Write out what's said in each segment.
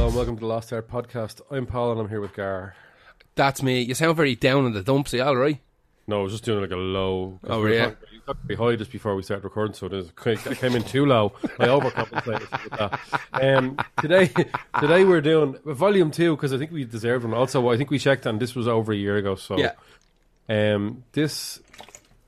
Hello and welcome to the Lost Air Podcast. I'm Paul and I'm here with Gar. That's me. You sound very down in the dumps, are you all right? No, I was just doing like a low. Oh, we yeah? talking- You got to be high just before we started recording, so there's- I came in too low. I overcompensated with that. Um, today, today we're doing volume two because I think we deserved one. Also, I think we checked and this was over a year ago. So, Yeah. um, this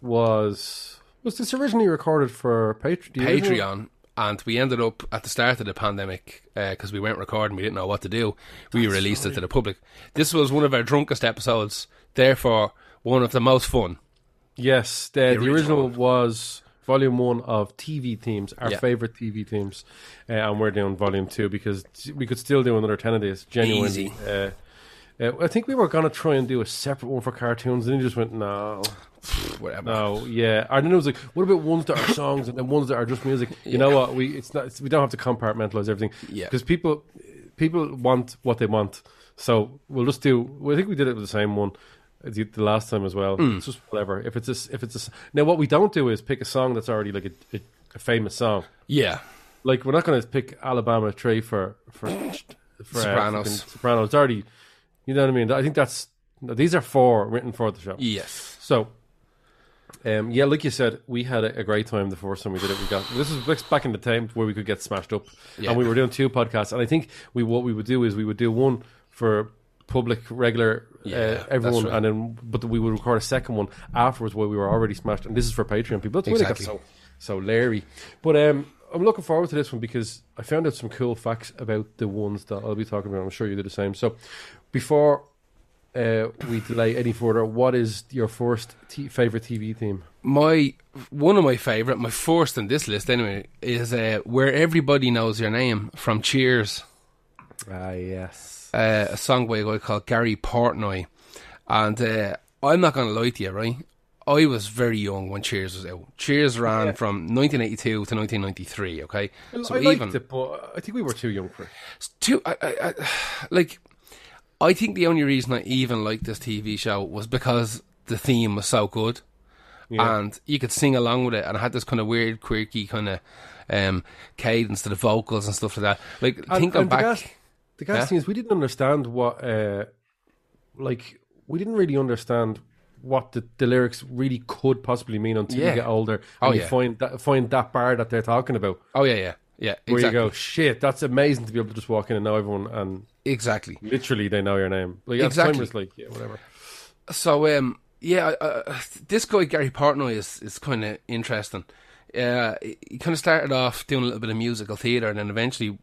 was was this originally recorded for Patreon? Patreon. And we ended up at the start of the pandemic because we weren't recording, we didn't know what to do. We released it to the public. This was one of our drunkest episodes, therefore one of the most fun. Yes, the, the, original. original. was volume one of TV themes, our Yeah. favorite TV themes, uh, and we're doing volume two because we could still do another ten of these. Genuinely. Uh, uh, I think we were gonna try and do a separate one for cartoons, and he just went no, Whatever. no, yeah. And then it was like, what about ones that are songs and then ones that are just music? You know what? We it's not it's, we don't have to compartmentalize everything. Yeah. because people people want what they want, so we'll just do. Well, I think we did it with the same one. The, the last time as well. Hmm. It's just whatever. If it's a, if it's a, now what we don't do is pick a song that's already like a, a, a famous song. Yeah. Like we're not going to pick Alabama 3 for for, for uh, Sopranos. fucking Sopranos. It's already, you know what I mean. I think that's these are four written for the show. Yes. So, um, yeah, like you said, we had a, a great time the first time we did it. We got this was back in the time where we could get smashed up, Yeah. and we were doing two podcasts. And I think we what we would do is we would do one for public, regular, Yeah, uh, everyone, right. and then but we would record a second one afterwards where we were already smashed. And this is for Patreon people. That's why they got Exactly. so so Larry. But um, I'm looking forward to this one because I found out some cool facts about the ones that I'll be talking about. I'm sure you did the same. So before uh, we delay any further, what is your first t- favorite TV theme? My one of my favourite, my first in this list anyway, is uh, Where Everybody Knows Your Name from Cheers. Ah, yes. uh, a song by a guy called Gary Portnoy. And uh, I'm not going to lie to you, right? I was very young when Cheers was out. Cheers ran from 1982 to 1993, okay? So I even it, but I think we were too young for it. two, I, I, I, like, I think the only reason I even liked this TV show was because the theme was so good, Yeah. and you could sing along with it, and it had this kind of weird, quirky kind of um, cadence to the vocals and stuff like that. Like And- thinking and the back, gas, the gas Yeah? thing is we didn't understand what, uh, like, we didn't really understand what the, the lyrics really could possibly mean until Yeah. you get older and Oh, you yeah. find that find that bar that they're talking about. oh yeah, yeah, yeah, Where you go, shit, that's amazing to be able to just walk in and know everyone, and exactly. literally they know your name. Like time, Exactly. was like, yeah, whatever. So um, yeah, uh, this guy Gary Portnoy is is kind of interesting. Uh, he kind of started off doing a little bit of musical theatre, and then eventually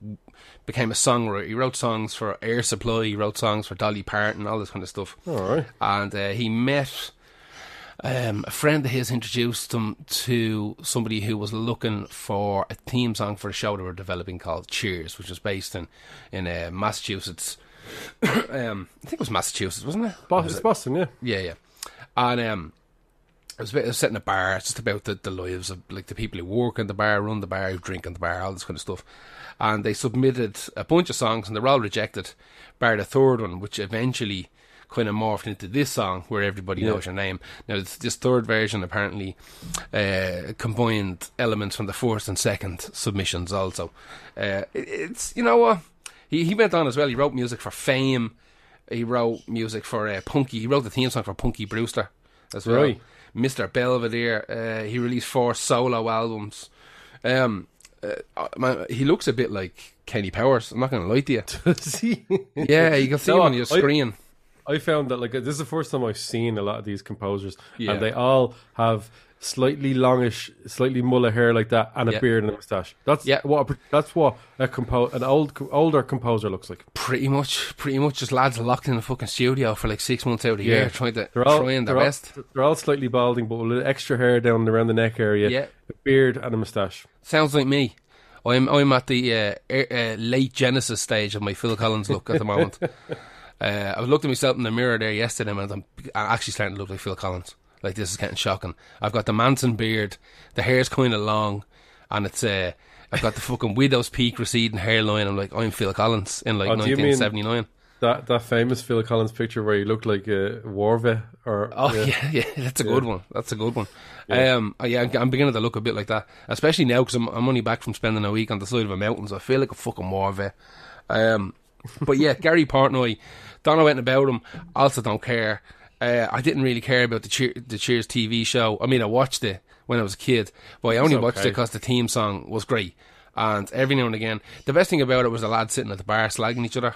became a songwriter. He wrote songs for Air Supply, he wrote songs for Dolly Parton, all this kind of stuff. All right. And uh, he met um, a friend of his introduced him to somebody who was looking for a theme song for a show they were developing called Cheers, which was based in in uh, Massachusetts. um, I think it was Massachusetts, wasn't it? Bos- it's Boston, yeah. Yeah, yeah. And um, it was, was set in a bar. It's just about the, the lives of like the people who work in the bar, run the bar, drink in the bar, all this kind of stuff. And they submitted a bunch of songs, and they're all rejected. Bar the third one, which eventually kind of morphed into this song, where everybody knows your name. Now, this, this third version apparently uh, combined elements from the first and second submissions. Also, uh, it, it's you know what he he went on as well. He wrote music for Fame. He wrote music for uh, Punky. He wrote the theme song for Punky Brewster as well. Right. Mr. Belvedere. Uh, he released four solo albums. Um, uh, man, he looks a bit like Kenny Powers. I'm not going to lie to you. See? Yeah, you can see No, him on your I- screen. I found that like this is the first time I've seen a lot of these composers, Yeah. and they all have slightly longish, slightly mullet hair like that, and a Yeah. beard and a moustache. That's Yeah. what a, that's what a compo- an old older composer looks like. Pretty much, pretty much just lads locked in a fucking studio for like six months out of the Yeah. year trying to They're all trying their they're all- they're all slightly balding, but with a little extra hair down around the neck area, Yeah. a beard and a moustache. Sounds like me. I'm I'm at the uh, er, uh, late Genesis stage of my Phil Collins look at the moment. uh, I was looking at myself in the mirror there yesterday, and I'm, I'm actually starting to look like Phil Collins. Like this is getting shocking. I've got the Manson beard, the hair's kind of long, and it's uh, I've got the fucking widow's peak receding hairline. I'm like I'm Phil Collins in like Oh, do you mean- 1979. That that famous Phil Collins picture where he looked like a war vet, or Oh yeah, yeah, yeah that's a good one. That's a good one. Um, uh, yeah, I'm- I'm beginning to look a bit like that, especially now because I'm, I'm only back from spending a week on the side of a mountain, so I feel like a fucking war vet. Um, but yeah, Gary Portnoy, don't know anything about him. Also, don't care. Uh, I didn't really care about the Cheer, the Cheers TV show. I mean, I watched it when I was a kid, but I only It's watched it because the theme song was great. And every now and again, the best thing about it was the lads sitting at the bar slagging each other.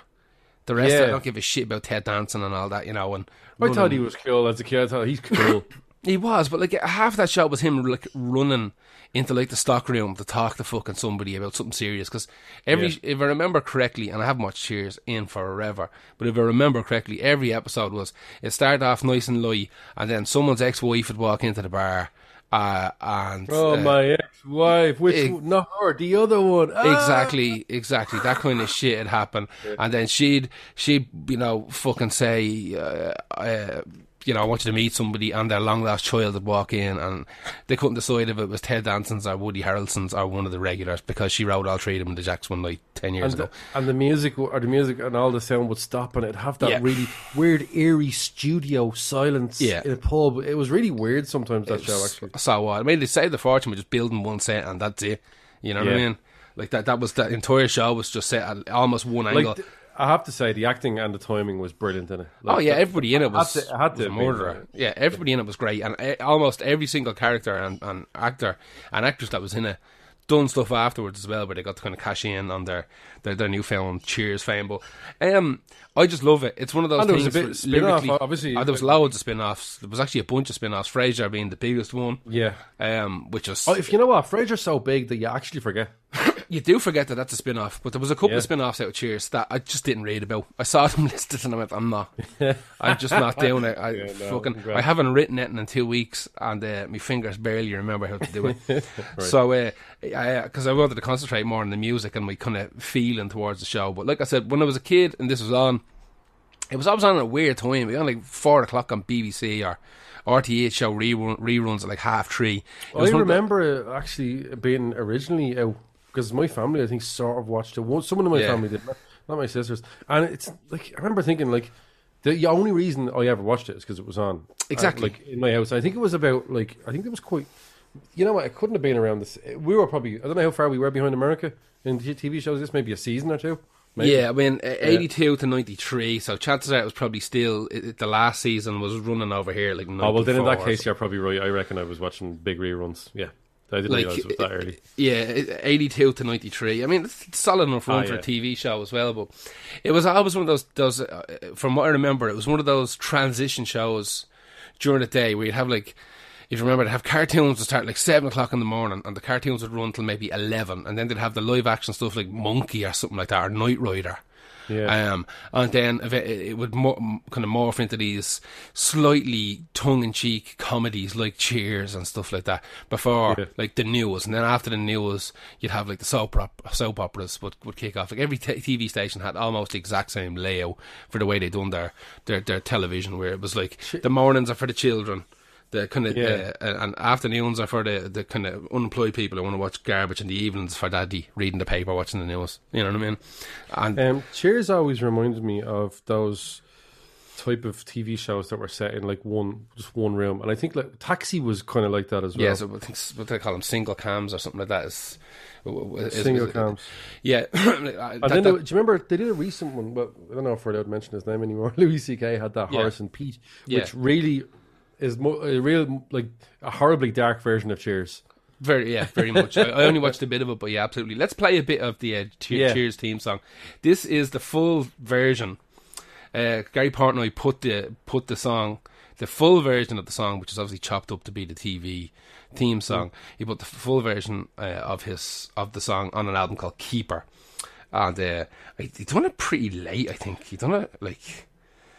The rest, it, I don't give a shit about Ted Danson and all that, you know. And I thought he was cool as a kid. I thought he's cool. he was, but like half that shot was him like running into like the stock room to talk to fucking somebody about something serious. Because every, Yeah. if I remember correctly, and I haven't watched Cheers in forever, but if I remember correctly, every episode was it started off nice and light, and then someone's ex-wife would walk into the bar, uh, and oh, uh, my ex-wife. Which one? Not her, the other one. Ah! Exactly, exactly. That kind of shit had happened, and then she'd she'd you know fucking say, uh, uh, you know, I want you to meet somebody, and their long lost child would walk in, and they couldn't decide if it was Ted Danson's or Woody Harrelson's or one of the regulars because she wrote all three of them in the Jacks one night ten years And ago. the, and the music, or the music, and all the sound would stop, and it'd have that Yeah. really weird, eerie studio silence Yeah. in a pub. It was really weird sometimes. That show actually. So what? I mean, they saved the fortune with just building one set, and that's it. You know what I mean? Like that. That was the entire show was just set at almost one angle. Like th- I have to say, the acting and the timing was brilliant in it. Like, Oh yeah, everybody in it I had was, to- I had to admit murderer. Yeah, everybody in it was great, and uh, almost every single character and, and actor and actress that was in it done stuff afterwards as well, where they got to kind of cash in on their their, their newfound Cheers fame. But um, I just love it. It's one of those And there was a bit spin-off, lyrically- obviously. Oh, there was loads of spin-offs. There was actually a bunch of spin-offs. Frasier being the biggest one. Yeah. Um, which was Oh, if you know what, Frasier's so big that you actually forget. you do forget that that's a spin off, but there was a couple Yeah. of spin offs out of Cheers that I just didn't read about. I saw them listed and I went, I'm not. I'm just not doing it. I Yeah, no, fucking great. I haven't written it in two weeks and uh, my fingers barely remember how to do it. So, uh, because I wanted to concentrate more on the music and my kind of feeling towards the show. But like I said, when I was a kid and this was on, it was always on at a weird time. It was on like four o'clock on BBC or RTH show rerun, reruns at like half three. It I of the- remember actually being originally out because my family, I think, sort of watched it. One, someone in my Yeah. family did, not, not my sisters. And it's like I remember thinking like the only reason I ever watched it is because it was on Exactly. uh, like in my house. I think it was about like I think it was quite. You know what? It couldn't have been around this. We were probably I don't know how far we were behind America in TV shows. This maybe a season or two. Maybe. Yeah, I mean, uh, 82 to 93, so chances are it was probably still, it, the last season was running over here, like Oh well, then in that case, you're probably right. I reckon I was watching big reruns. Yeah, I didn't Like, realize it was that early. Yeah, 82 to 93. I mean, it's solid enough run Ah, for a. TV show as well, but it was always one of those, those uh, from what I remember, it was one of those transition shows during the day where you'd have like, if you remember, they'd have cartoons to start like 7 o'clock in the morning, and the cartoons would run till maybe 11, and then they'd have the live action stuff like Monkey or something like that, or Knight Rider. Yeah. Um, and then it, would kind of morph into these slightly tongue-in-cheek comedies like Cheers and stuff like that before Yeah. like the news, and then after the news, you'd have like the soap op- soap operas would, would kick off. Like every t- TV station had almost the exact same layout for the way they done their their, their television, where it was like the mornings are for the children. The kind of Yeah. uh, and afternoons are for the, the kind of unemployed people who want to watch garbage, and the evenings for daddy reading the paper, watching the news. You know what I mean? And Um, Cheers always reminds me of those type of TV shows that were set in like one just one room, and I think like Taxi was kind of like that as well. Yeah, so I think what they call them single cams or something like that is, is Single is- cams. Yeah, that- that- they- do you remember they did a recent one? Well, I don't know if we're allowed to mention his name anymore. Louis C.K. had that Yeah. Horace and Pete, Yeah. which really is mo- a real like a horribly dark version of Cheers. very yeah, very much. I, I only watched a bit of it, but yeah, absolutely. Let's play a bit of the uh, Che- Yeah. Cheers theme song. This is the full version. Uh, Gary Portnoy put the put the song, the full version of the song, which is obviously chopped up to be the TV theme song. He put the full version uh, of his of the song on an album called Keeper, and uh, he done it pretty late. I think he done it like.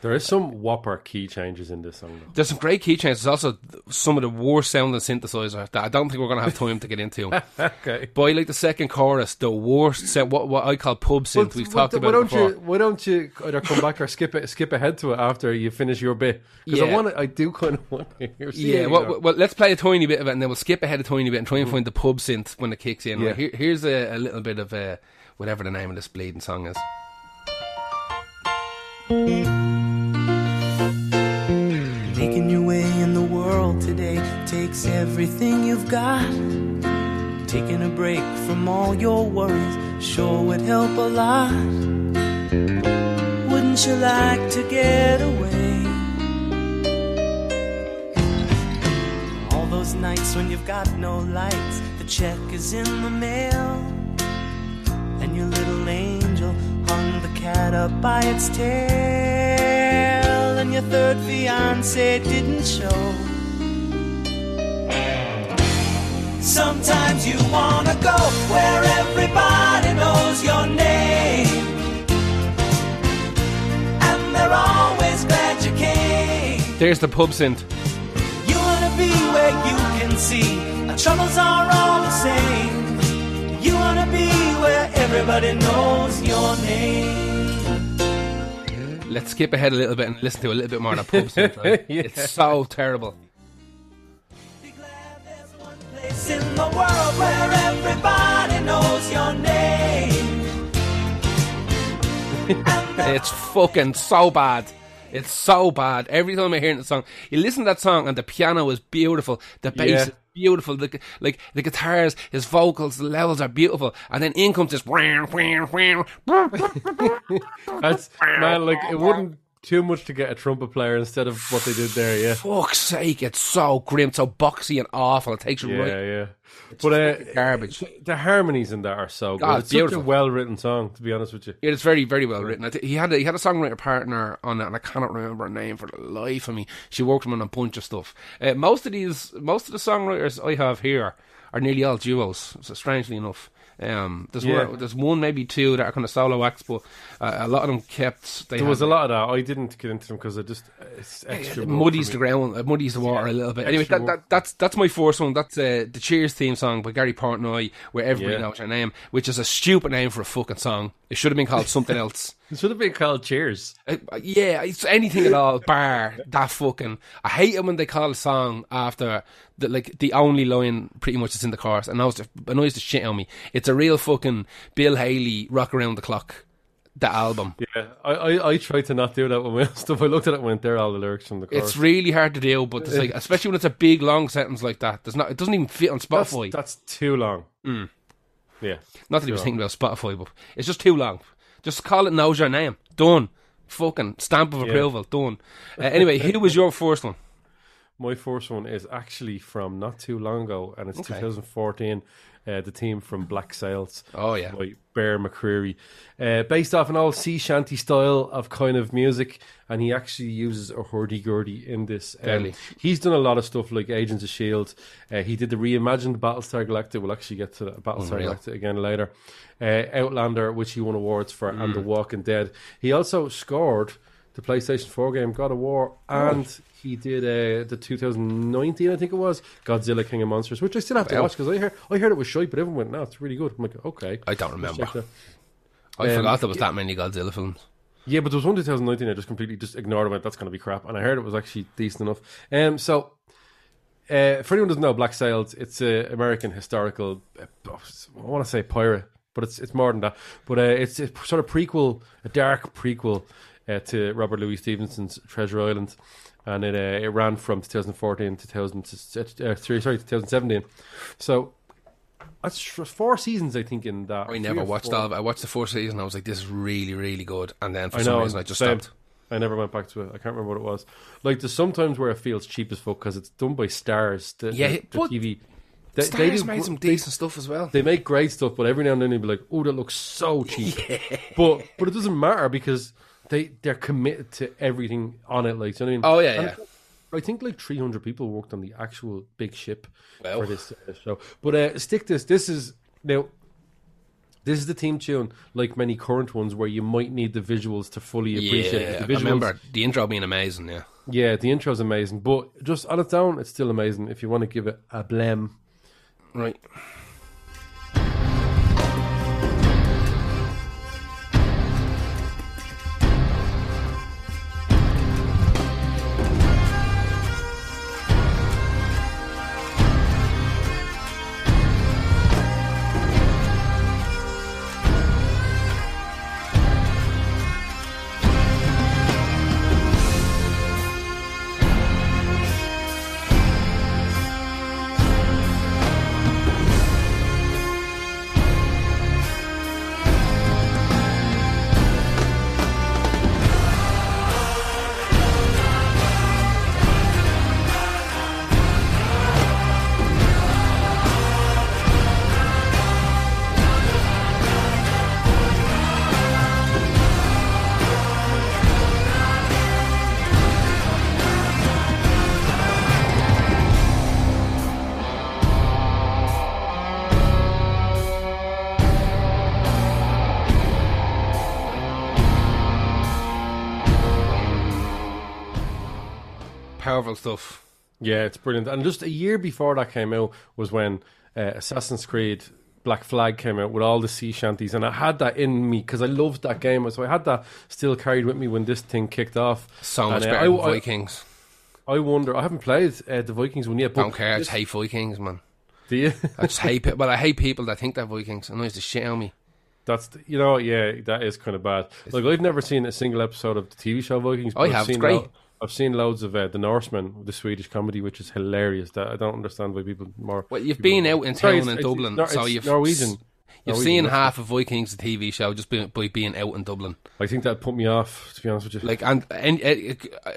There is some whopper key changes in this song. Though. There's some great key changes. There's also some of the worst sounding synthesizer that I don't think we're going to have time to get into. Okay. But like the second chorus, the worst sound, what what I call pub synth. We've talked why about don't before. you why don't you either come back or skip it skip ahead to it after you finish your bit because I want I do kind of want to hear. Yeah, well, well, well, let's play a tiny bit of it, and then we'll skip ahead a tiny bit and try and find the pub synth when it kicks in. Yeah. Right, here, here's a, a little bit of uh, whatever the name of this bleeding song is. World today takes everything you've got. Taking a break from all your worries sure would help a lot. Wouldn't you like to get away? All those nights when you've got no lights, the check is in the mail, and your little angel hung the cat up by its tail, and your third fiance didn't show. Sometimes you wanna go where everybody knows your name. And they're always glad you came. There's the pub synth. You wanna be where you can see our troubles are all the same. You wanna be where everybody knows your name. Let's skip ahead a little bit and listen to a little bit more of the pub synth. Right? Yeah. It's so terrible. Place in the world where everybody knows your name. It's fucking so bad. It's so bad. Every time I hear the song, you listen to that song and the piano is beautiful, the bass Yeah. is beautiful, the, like the guitars, his vocals, the levels are beautiful, and then in comes this. That's man, like it wouldn't too much to get a trumpet player instead of what they did there. Yeah, Fuck's sake, it's so grim, so boxy and awful. It takes you yeah, right yeah. But uh, garbage. the harmonies in that are so good. God, it's beautiful. such a well written song, to be honest with you. It is very, very well written. I he had a, he had a songwriter partner on it, and I cannot remember her name for the life of me. She worked with him on a bunch of stuff. Uh, most of these, most of the songwriters I have here are nearly all duos. So strangely enough, um, there's Yeah. one, there's one, maybe two that are kind of solo acts, but uh, a lot of them kept. They There had- was a lot of that. I didn't get into them because I just it's extra. it muddies the ground, it muddies the water a little bit. Anyway, that, that, that's that's my first one. That's uh, the Cheers theme song by Gary Portnoy, where everybody Yeah. knows your name, which is a stupid name for a fucking song. It should have been called something else. It should have been called Cheers. Uh, yeah, it's anything at all. Bar that fucking. I hate it when they call a song after the like the only line pretty much is in the chorus. and knows the annoys the shit on me. It's a real fucking Bill Haley rock around the clock. The album. Yeah, I, I, I tried to not do that with my stuff. I looked at it and went, there all the lyrics from the chorus. It's really hard to do, but it's like especially when it's a big long sentence like that. There's not. It doesn't even fit on Spotify. that's too long. Mm. Yeah. Not that he was too thinking about Spotify, but it's just too long. Just call it knows your name. Done. Fucking stamp of approval. Done. Uh, anyway, who was your first one? My first one is actually from not too long ago, and it's Okay. 2014. Uh, the team from Black Sails. Oh, yeah. by Bear McCreary, uh, based off an old sea shanty style of kind of music, and he actually uses a hurdy gurdy in this. Um, he's done a lot of stuff like Agents of Shield. Uh, he did the reimagined Battlestar Galactica. We'll actually get to Battlestar Unreal. Galactica again later. Uh, Outlander, which he won awards for, and Mm. The Walking Dead. He also scored the PlayStation 4 game God of War, and he did uh, the 2019, I think it was, Godzilla King of Monsters, which I still have to Wow. watch because I heard I heard it was shite, but everyone went, "No, it's really good." I'm like, "Okay." I don't remember. I Um, forgot there was that many Godzilla films. Yeah, but there was one 2019 I just completely just ignored and went, that's going to be crap. And I heard it was actually decent enough. Um, so, uh, for anyone who doesn't know, Black Sails, it's an American historical, uh, I want to say pirate, but it's it's more than that. But uh, it's a sort of prequel, a dark prequel uh, to Robert Louis Stevenson's Treasure Island. And it uh, it ran from 2014 to 2000, uh, sorry, sorry, 2017. So, that's four seasons, I think, in that. I never watched four. all of it. I watched the first season. I was like, this is really, really good. And then for I some know, reason, I just same. stopped. I never went back to it. I can't remember what it was. Like there's sometimes where it feels cheap as fuck because it's done by Starz. The, Yeah, the, the but TV. They, Starz they do made some they, decent stuff as well. they make great stuff, but every now and then you'll be like, "Oh, that looks so cheap." But but it doesn't matter because they they're committed to everything on it. Like, you know what I mean? Oh, yeah, And yeah. I think like 300 people worked on the actual big ship Wow. for this uh, show. But uh, stick this. This is now. This is the theme tune, like many current ones, where you might need the visuals to fully appreciate Yeah, it. The visuals, remember the intro being amazing. Yeah, yeah, the intro's amazing, but just on its own, it's still amazing. If you want to give it a blem, right. Stuff. Yeah, it's brilliant. And just a year before that came out was when uh, Assassin's Creed Black Flag came out with all the sea shanties, and I had that in me because I loved that game. So I had that still carried with me when this thing kicked off. So much And, uh, better I- than I- Vikings. I wonder. I haven't played uh, the Vikings one yet. But don't care. I just hate Vikings, man. do you? I just hate. pe- Well, I hate people that think they're Vikings. It annoys the shit out of me. That's the, you know, yeah, that is kind of bad. Like I've never seen a single episode of the TV show Vikings. but I I've have, it's Seen great. I've seen loads of uh, the Norseman, the Swedish comedy, which is hilarious. That I don't understand why people more. Well, you've been out in town in it's- Dublin, it's, Nor- so you've Norwegian. You've Norwegian, seen half of Vikings, the TV show, just by, by being out in Dublin. I think that put me off. To be honest with you, Like, and any,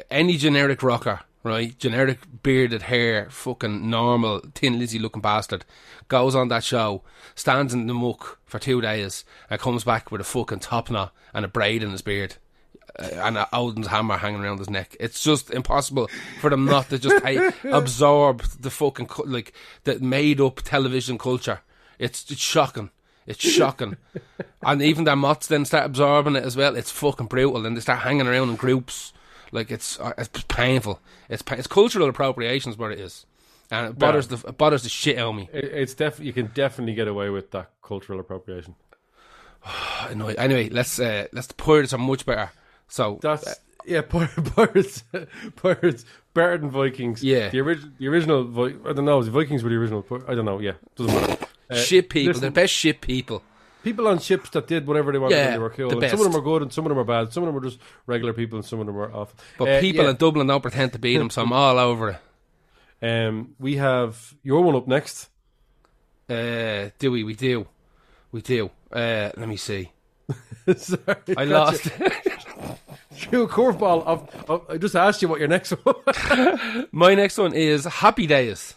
any generic rocker, right? Generic bearded hair, fucking normal, Thin Lizzy looking bastard, goes on that show, stands in the muck for two days, and comes back with a fucking top knot and a braid in his beard. Uh, and Odin's hammer hanging around his neck. It's just impossible for them not to just hey, absorb the fucking like that made up television culture. It's it's shocking. It's shocking. and even their mots then start absorbing it as well. It's fucking brutal. And they start hanging around in groups. Like it's uh, it's painful. It's it's cultural appropriation is what it is, and it bothers the it bothers the shit out of me. It, it's definitely you can definitely get away with that cultural appropriation. Anyway, anyway, let's uh, let's the pirates are much better. So That's yeah, pir- pirates, pirates, better than Vikings. Yeah. the original, the original. Vi- I don't know. The Vikings were the original. I don't know. Yeah, doesn't matter. Uh, shit people, listen, the best ship people. people on ships that did whatever they wanted Yeah, they were cool. the some of them are good and some of them are bad. Some of them are just regular people and some of them were awful. But Uh, people yeah, in Dublin don't pretend to beat them, so I'm all over it. um, we have your one up next. Uh, do we? We do. We do. Uh, let me see. Sorry, I lost. You a curveball. Of, of, I just asked you what your next one. My next one is Happy Days.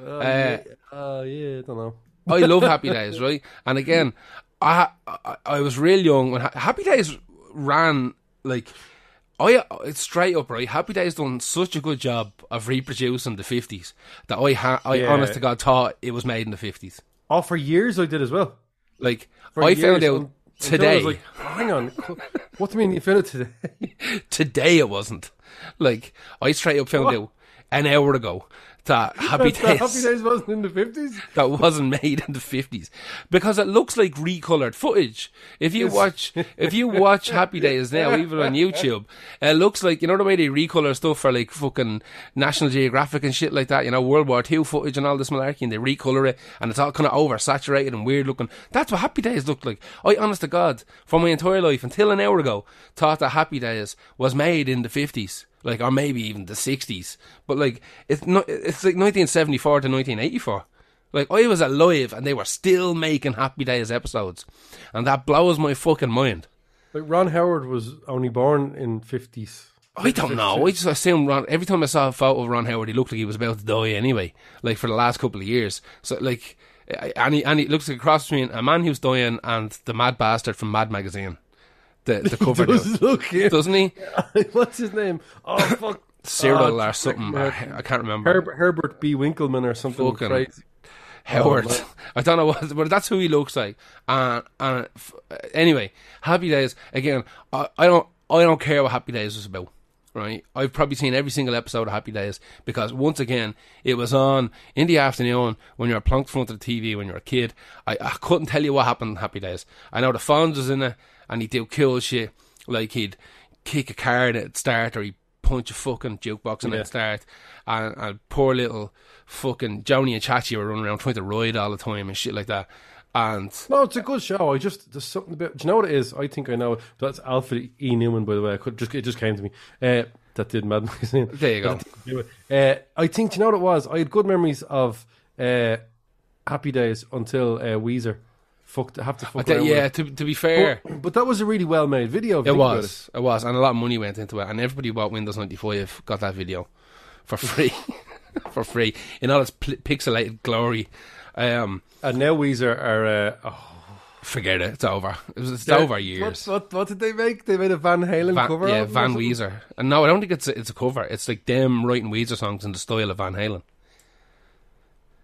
uh, Uh, yeah, yeah, I don't know. I love Happy Days, right? And again, I I, I was real young when Ha- Happy Days ran like I it's straight up right. Happy Days done such a good job of reproducing the fifties that I ha- I Yeah. honest to God thought it was made in the fifties. Oh, for years I did as well. Like For I years, found out un- until I today. was like, hang on, what do you mean you found it today? today it wasn't. Like I straight up found What? out an hour ago that Happy That Days. Happy Days wasn't in the fifties. that wasn't made in the fifties because it looks like recolored footage. If you watch, if you watch Happy Days now, even on YouTube, it looks like you know the way they recolor stuff for like fucking National Geographic and shit like that. You know World War Two footage and all this malarkey, and they recolor it, and it's all kind of oversaturated and weird looking. That's what Happy Days looked like. I, honest to God, for my entire life until an hour ago, thought that Happy Days was made in the fifties like or maybe even the 60s but like it's not it's like 1974 to 1984 like I was alive and they were still making Happy Days episodes. And that blows my fucking mind. Like Ron Howard was only born in fifties. I don't know. I just assume Ron every time I saw a photo of Ron Howard he looked like he was about to die anyway. Like for the last couple of years. So like and he, and he looks like a cross between a man who's dying and the mad bastard from Mad Magazine the, the cover now. Does look yeah. doesn't he What's his name? Oh fuck, Cyril Oh, or something uh, I can't remember Herbert, Herbert B. Winkleman or something Fucking- crazy. Howard. Oh. I don't know what, but that's who he looks like. And and f- anyway, Happy Days again. I, I don't I don't care what Happy Days was about. Right, I've probably seen every single episode of Happy Days because once again it was on in the afternoon when you were plunked in front of the TV when you were a kid. I, I couldn't tell you what happened in Happy Days. I know the Fonz was in it and he'd do cool shit like he'd kick a card at the start or he'd punch a fucking jukebox and Yeah. the start and, and poor little fucking Joanie and Chachi were running around trying to ride all the time and shit like that. And No, it's a good show. I just there's something about. Do you know what it is? I think I know. It. That's Alfred E. Neuman, by the way. I could just it just came to me. Uh, that did Mad Magazine. There you go. Uh, I think do you know what it was. I had good memories of uh, Happy Days until uh, Weezer fucked. Have to fuck yeah, to to be fair, But, but that was a really well made video. it was, it was, and a lot of money went into it, and everybody who bought Windows ninety five got that video for free, for free in all its pl- pixelated glory. Um, And now Weezer are. Uh, oh, forget it, it's over. It was, it's over years. What, what, what did they make? They made a Van Halen Van, cover. yeah, Van? Weezer. And no, I don't think it's a, it's a cover. It's like them writing Weezer songs in the style of Van Halen.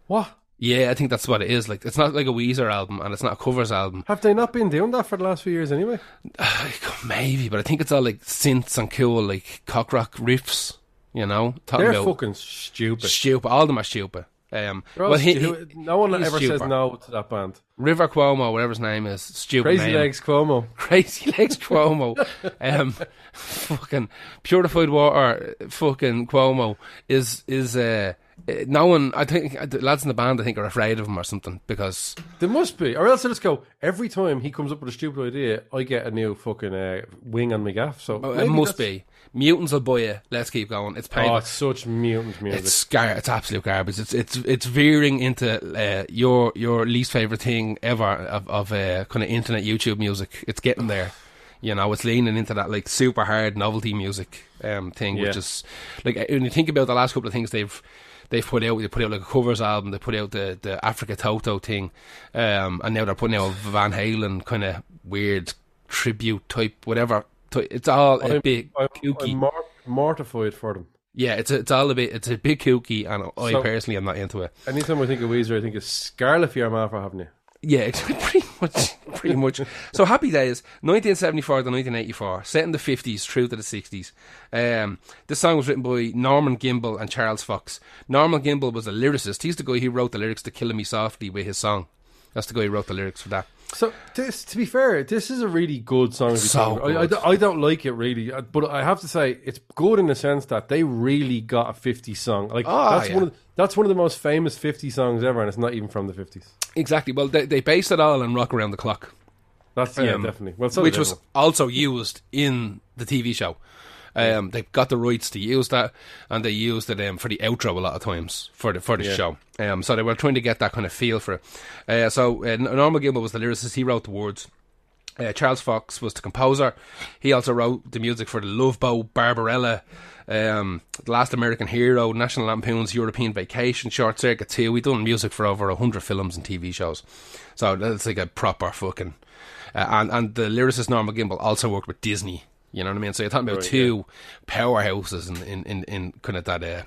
What? Yeah, I think that's what it is. Like, it's not like a Weezer album, and it's not a covers album. Have they not been doing that for the last few years anyway? Maybe, but I think it's all like synths and cool, like cock rock riffs. You know, talking They're fucking stupid. stupid. All of them are stupid. Um, well, he- he- no one ever stupid. says no to that band. River Cuomo, whatever his name is, stupid Crazy name. Legs Cuomo. Crazy Legs Cuomo, um, fucking purified water, fucking Cuomo is is uh, no one. I think uh, the lads in the band I think are afraid of him or something because There must be, or else I just go. Every time he comes up with a stupid idea, I get a new fucking uh, wing on my gaff. So oh, it must that's- be mutants will buy you. Let's keep going. It's painful. Oh, it's such mutant music. It's gar- it's absolute garbage. It's it's it's veering into uh, your your least favorite thing ever of, of uh, kind of internet YouTube music. It's getting there. You know, it's leaning into that like super hard novelty music um, thing, which is like uh, when you think about the last couple of things they've they've put out. They put out like a covers album. They put out the the Africa Toto thing, um, and now they're putting out a Van Halen kind of weird tribute type whatever. It's all a I'm- bit I'm, kooky. I'm mor- mortified for them. Yeah, it's a, it's all a bit it's a bit kooky, and I So- personally am not into it. Anytime I think of Weezer, I think of Scarlet Fear for having you. Yeah, it's pretty much, pretty much. So Happy Days, 1974 to 1984, set in the 50s through to the 60s. Um, this song was written by Norman Gimbel and Charles Fox. Norman Gimbel was a lyricist. He's the guy who wrote the lyrics to "Killing Me Softly" with his song. That's the guy who wrote the lyrics for that. So, this, to be fair, this is a really good song. to be So about. I, I don't- I don't like it really, uh, but I have to say it's good in the sense that they really got a 50s song. Like Oh, that's yeah. one of the, that's one of the most famous 50 songs ever, and it's not even from the 50s. Exactly. Well, they, they based it all on "Rock Around the Clock." That's yeah, Um, definitely. Well, so which was also used in the TV show. Um, they got the rights to use that, and they used it um, for the outro a lot of times for the for the Yeah. show. Um, so they were trying to get that kind of feel for it. Uh, so uh, Norman Gilbert was the lyricist; he wrote the words. Uh, Charles Fox was the composer. He also wrote the music for the Love Boat, Barbarella, um, The Last American Hero, National Lampoon's European Vacation, Short Circuit 2. We've done music for over 100 films and TV shows. So that's like a proper fucking. Uh, and, and the lyricist Norman Gimbel also worked with Disney. You know what I mean? So you're talking about Right, two powerhouses in, in, in, in kind of that uh,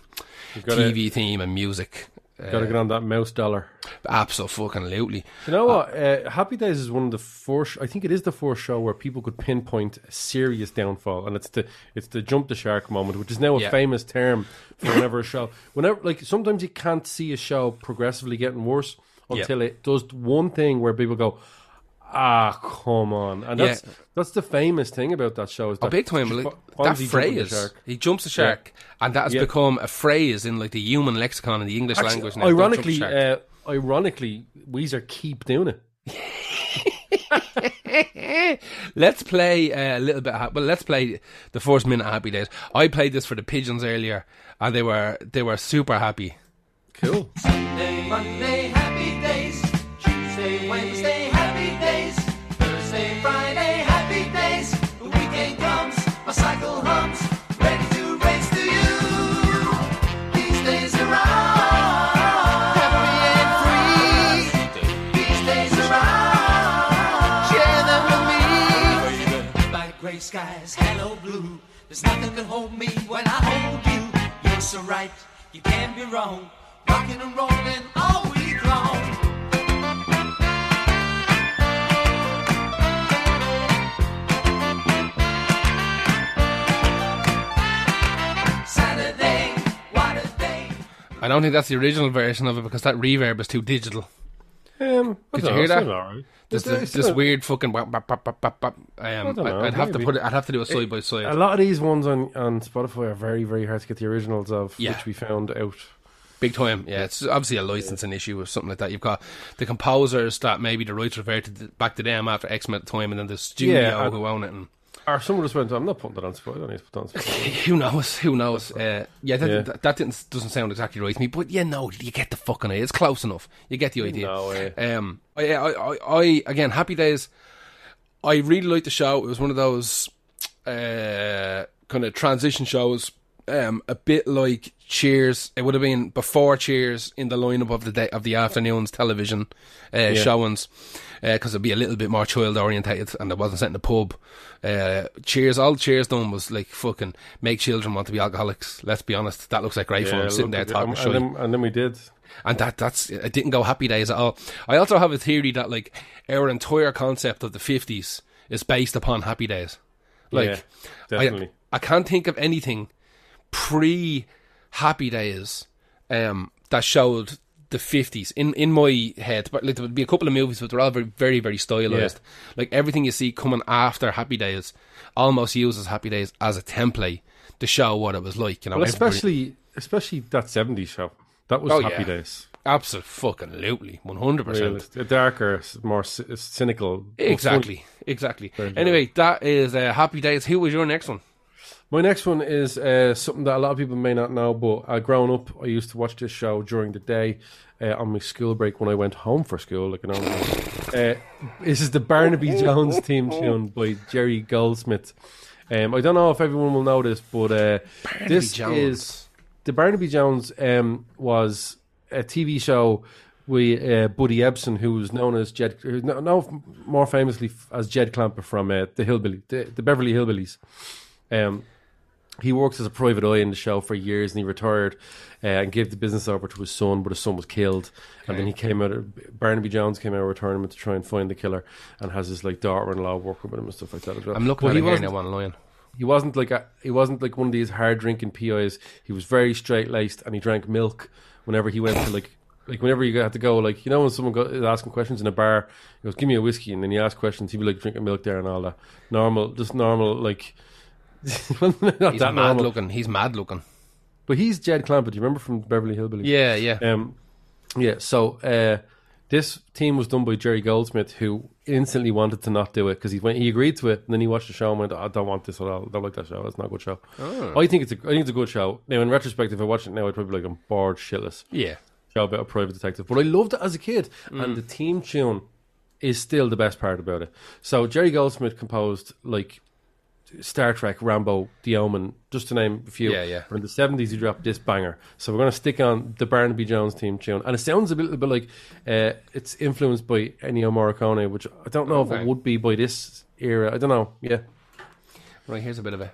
TV theme and music. Got to get on that mouse dollar. Absolutely. You know what? Uh, Happy Days is one of the first. I think it is the first show where people could pinpoint a serious downfall, and it's the it's the jump the shark moment, which is now a Yeah. famous term for whenever a show. Whenever like sometimes you can't see a show progressively getting worse until it does one thing where people go. Ah, come on! And that's Yeah. that's the famous thing about that show. Is Oh, that big time! Like, that phrase, shark. he jumps a shark, and that has Yeah. become a phrase in like the human lexicon in the English Actually, language. Now, don't jump the ironically, uh, ironically, Weezer keep doing it. let's play a little bit. Of, well, let's play the first minute of Happy Days. I played this for the pigeons earlier, and they were they were super happy. Cool. Monday, Monday, skies, hello blue. There's nothing can hold me when I hold you. You're so right, you can't be wrong. Rocking and rolling all week long. Saturday, what a day. I don't think that's the original version of it because that reverb is too digital. Um, I Did you hear know, that? it's all right. There's It's- this, it's this weird fucking. Bop, bop, bop. Um, don't know, I, would have to put it. I'd have to do a side by side. A lot of these ones on, on Spotify are very, very hard to get the originals of, Yeah. which we found out. Big time, yeah. It's obviously a licensing issue or something like that. You've got the composers that maybe the rights reverted back to them after X amount of time, and then the studio Yeah, who own it. And Or someone just went, I'm not putting that on Spotify. I need to put that on Spotify. who knows? Who knows? Uh, yeah, that, Yeah. that, that didn't, doesn't sound exactly right to me. But yeah, no, you get the fucking idea. It's close enough. You get the idea. No way. Um, I, I, I, I, again, Happy Days. I really liked the show. It was one of those uh, kind of transition shows. Um, a bit like Cheers. It would have been before Cheers in the lineup of the day of the afternoon's television uh, showings because it'd be a little bit more child orientated and it wasn't set in the pub. Uh, Cheers, all Cheers done was like fucking make children want to be alcoholics. Let's be honest, that looks like great fun. Yeah, Sitting there talking and, then, and then we did. and that that's it didn't go happy days at all. I also have a theory that like our entire concept of the fifties is based upon happy days. Like Yeah, definitely. I, I can't think of anything pre Happy Days um, that showed the fifties in in my head. But like, there would be a couple of movies, but they're all very very very stylized. Like everything you see coming after Happy Days almost uses Happy Days as a template to show what it was like. You know, Well, especially especially that '70s show. That was Oh, Happy yeah. Days. absolutely one hundred percent. A darker, more c- cynical. Exactly, exactly. Anyway, that is uh, Happy Days. Who was your next one? My next one is uh, something that a lot of people may not know, but uh, growing up, I used to watch this show during the day uh, on my school break when I went home for school. Like, you know, uh, this is the Barnaby Jones theme tune by Jerry Goldsmith. Um, I don't know if everyone will know this, but uh, this Jones. is the Barnaby Jones um, was a TV show with uh, Buddy Ebsen, who was known as Jed, who no, no, more famously as Jed Clampett from uh, the Hillbilly, the, the Beverly Hillbillies. Um, he worked as a private eye in the show for years, and he retired uh, and gave the business over to his son, but his son was killed. And then he came out. Of, Barnaby Jones came out of retirement to try and find the killer, and has his like daughter-in-law working with him and stuff like that as well. I'm looking But at he it here now online. he wasn't like a, he wasn't like one of these hard drinking PIs. He was very straight laced, and he drank milk whenever he went to like like whenever you had to go like you know when someone go, is asking questions in a bar, he goes give me a whiskey, and then you ask questions, he'd be like drinking milk there and all that normal, just normal like. He's mad normal. looking. He's mad looking. But he's Jed Clampett. Do you remember from Beverly Hillbillies? Yeah, yeah. Um, yeah. So uh, this team was done by Jerry Goldsmith, who instantly wanted to not do it because he went, he agreed to it, and then he watched the show and went, "I don't want this at all. I don't like that show. It's not a good show." I think it's a, I think it's a good show. Now, in retrospect, if I watch it now, I'd probably be like, "I'm bored shitless." yeah. Show about a private detective, but I loved it as a kid, and the team tune is still the best part about it. So Jerry Goldsmith composed like Star Trek, Rambo, The Omen, just to name a few. Yeah, yeah. But in the seventies, he dropped this banger. So we're going to stick on the Barnaby Jones theme tune, and it sounds a little bit like uh, it's influenced by Ennio Morricone, which I don't know if it would be by this era. I don't know. Yeah. Right, here's a bit of it.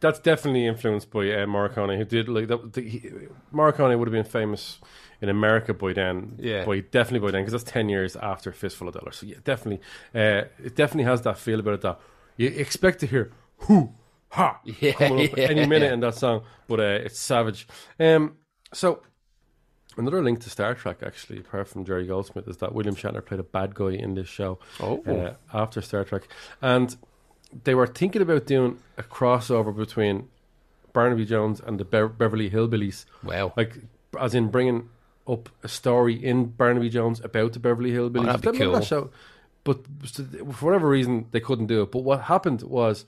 That's definitely influenced by uh, Morricone, who did like that. The, he, Morricone would have been famous in America by then. Yeah. by definitely by then because that's ten years after Fistful of Dollars. So yeah, definitely, uh, it definitely has that feel about it. That you expect to hear who ha Yeah, coming up yeah, any minute in that song, but uh, it's savage. Um, so. Another link to Star Trek, actually, apart from Jerry Goldsmith, is that William Shatner played a bad guy in this show Oh. uh, after Star Trek, and they were thinking about doing a crossover between Barnaby Jones and the Be- Beverly Hillbillies, Wow. like as in bringing up a story in Barnaby Jones about the Beverly Hillbillies. Oh, that'd be cool. that show? But for whatever reason, they couldn't do it. But what happened was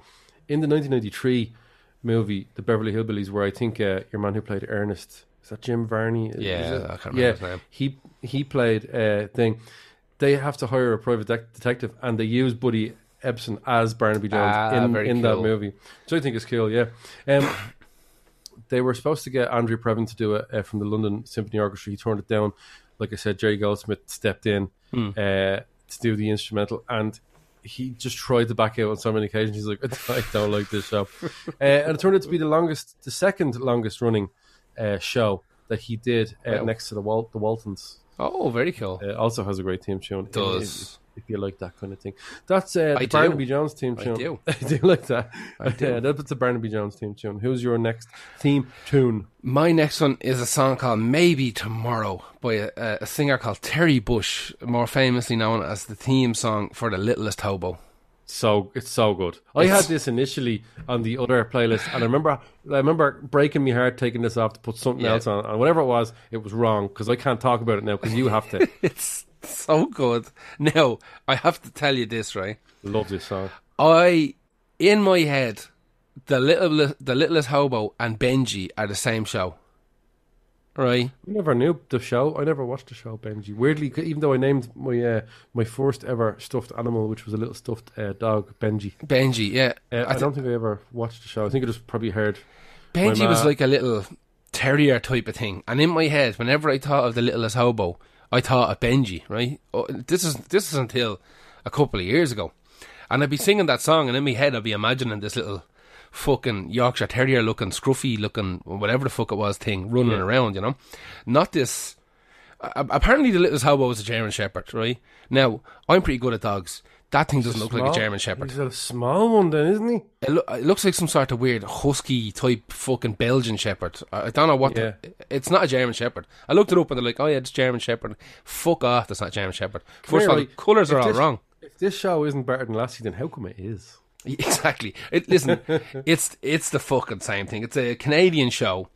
in the 1993 movie, The Beverly Hillbillies, where I think uh, your man who played Ernest is that Jim Varney? Yeah. I can't remember yeah, his name. He he played uh, thing. They have to hire a private dec- detective, and they use Buddy Ebsen as Barnaby Jones Ah, in in that movie, which I think is cool. Yeah. Um, they were supposed to get Andrew Previn to do it uh, from the London Symphony Orchestra. He turned it down. Like I said, Jerry Goldsmith stepped in Hmm. uh, to do the instrumental, and he just tried to back out on so many occasions. He's like, I don't like this show, uh, and it turned out to be the longest, the second longest running uh, show that he did uh, Wow. next to the Wal- the Waltons. Oh, very cool. Uh, also has a great team tune. Does. If, you like that kind of thing. That's uh, I the do. Barnaby Jones team I tune. do. I do like that. I do. Yeah, that's the Barnaby Jones team tune. Who's your next theme tune? My next one is a song called Maybe Tomorrow by a, a singer called Terry Bush, more famously known as the theme song for The Littlest Hobo. So it's so good. I had this initially on the other playlist, and I remember I remember breaking my heart taking this off to put something Yeah. else on, and whatever it was, it was wrong because I can't talk about it now because you have to. It's so good. Now, I have to tell you this, right? Love this song. I, in my head, the little, the littlest hobo and Benji are the same show, right? I never knew the show. I never watched the show, Benji. Weirdly, even though I named my uh, my first ever stuffed animal, which was a little stuffed uh, dog, Benji. Benji, yeah. Uh, I, I, don't think I ever watched the show. I think I just probably heard. Benji my was like a little terrier type of thing, and in my head, whenever I thought of the littlest hobo, I thought of Benji. Right? Oh, this is this is until a couple of years ago, and I'd be singing that song, and in my head, I'd be imagining this little fucking Yorkshire Terrier looking, scruffy looking, whatever the fuck it was thing running around. You know, not this. Apparently, the littlest hobo was a German Shepherd. Right? Now, I'm pretty good at dogs. That thing doesn't look like a German Shepherd. He's a small one, then, isn't he? It, loo- it looks like some sort of weird husky type fucking Belgian Shepherd. I, I don't know what. Yeah. The, it's not a German Shepherd. I looked it up and they're like, oh yeah, it's German Shepherd. Fuck off, that's not German Shepherd. First of all, the colours are all this- wrong. If this show isn't better than Lassie, then how come it is? Exactly. It, listen, it's it's the fucking same thing. It's a Canadian show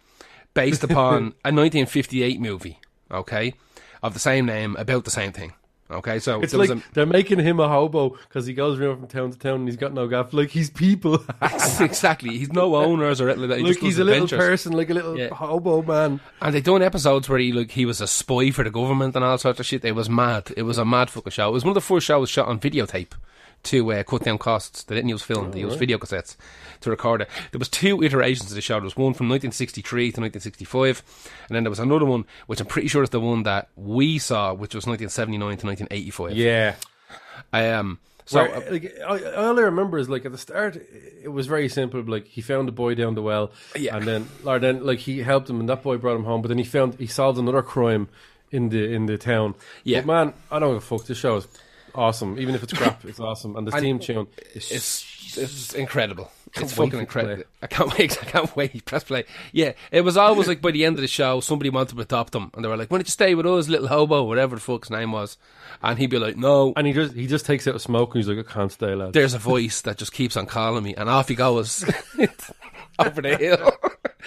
based upon a 1958 movie. Okay, of the same name about the same thing. Okay, so It's like they're making him a hobo because he goes around from town to town and he's got no gaff. Like he's people. exactly. He's no owners or anything like that. He like he's a little person, like a little Yeah. hobo man. And they done episodes where he like he was a spy for the government and all sorts of shit. It was mad. It was a mad fucking show. It was one of the first shows shot on videotape to uh, cut down costs. They didn't use film; they used video cassettes to record it. There was two iterations of the show. There was one from 1963 to 1965, and then there was another one, which I'm pretty sure is the one that we saw, which was 1979 to 1985. Yeah. Um. So Where, uh, like, I, all I remember is like at the start, it was very simple. Like he found a boy down the well, Yeah. and then or then like he helped him, and that boy brought him home. But then he found he solved another crime in the in the town. Yeah. but man, I don't give a fuck. This show is awesome, even if it's crap. It's awesome, and the theme tune is it's it's incredible. It's fucking incredible. I can't wait. I can't wait. Press play. Yeah, it was always like by the end of the show, somebody wanted to adopt them, and they were like, "Why don't you stay with us, little hobo, whatever the fuck his name was?" And he'd be like, "No." and he just he just takes out a smoke and he's like, I can't stay, lad. There's a voice that just keeps on calling me, and off he goes over the hill.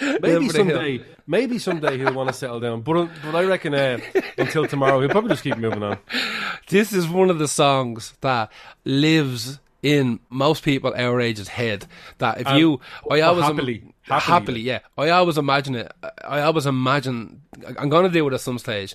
Maybe the hill. someday, maybe someday he'll want to settle down. But but I reckon uh, until tomorrow he'll probably just keep moving on. This is one of the songs that lives in most people our age's head. That if Um, you, I always happily- happily, happily, yeah, I always imagine it. I always imagine. I'm gonna do it at some stage.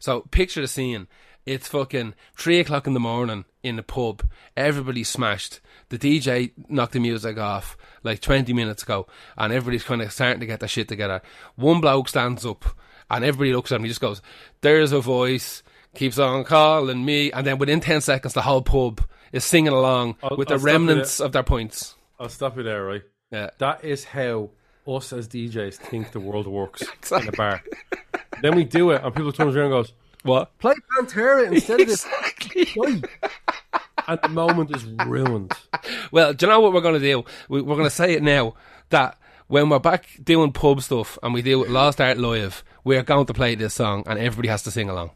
So picture the scene. It's fucking three o'clock in the morning in the pub. Everybody's smashed. The DJ knocked the music off like 20 minutes ago, and everybody's kind of starting to get their shit together. One bloke stands up, and everybody looks at him. He just goes, "There's a voice." Keeps on calling me, and then within ten seconds, the whole pub is singing along I'll- with I'll the remnants of their points. I'll stop you there, right? Yeah. That is how us as DJs think the world works in a bar. then we do it, and people turn around and goes, What? "Play Pantera instead of this." Exactly. And the moment is ruined. Well, do you know what we're going to do? We, we're going to say it now that when we're back doing pub stuff and we do Lost Art Live, we're going to play this song and everybody has to sing along.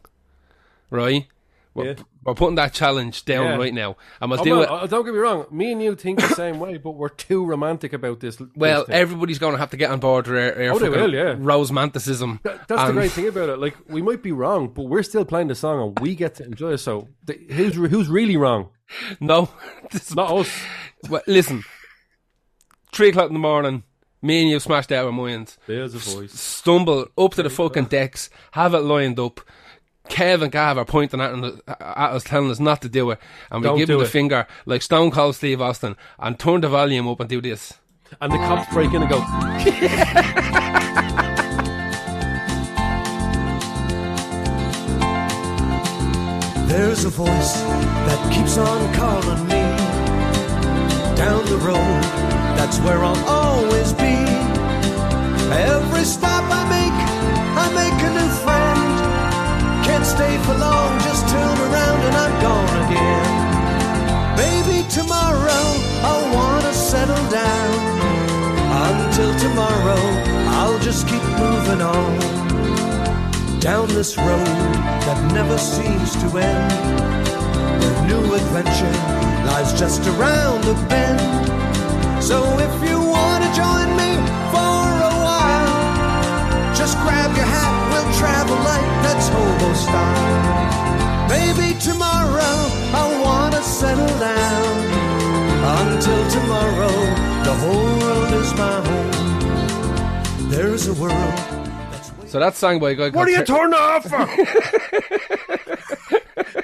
Right? We're, Yeah. we're putting that challenge down Yeah. right now. And we'll Oh, do man, it. uh, don't get me wrong. Me and you think the same way, but we're too romantic about this. Well, this everybody's going to have to get on board with our, our Oh, they will, yeah. romanticism. That- that's the And- great thing about it. Like we might be wrong, but we're still playing the song, and we get to enjoy it. So the, who's who's really wrong? No, this is Not us. Well, listen, three o'clock in the morning, me and you smashed out our minds. There's a voice. Stumble up to the fucking decks, have it lined up. Kev and Gav are pointing at, at us, telling us not to do it, and we Don't give do the it. finger like Stone Cold Steve Austin, and turn the volume up and do this. And the cops break in and go, There's a voice that keeps on calling me down the road. That's where I'll always be. Every stop I make, I make a new friend. Can't stay for long, just turn around and I'm gone again. Maybe tomorrow I'll wanna settle down. Until tomorrow, I'll just keep moving on down this road that never seems to end. Where new adventure lies just around the bend. So if you want to join me for a while, just grab your hat, we'll travel like that's hobo style. Maybe tomorrow I wanna settle down. Until tomorrow, the whole world is my home. There's a world. So that's sung by a guy called Ter- turning off for?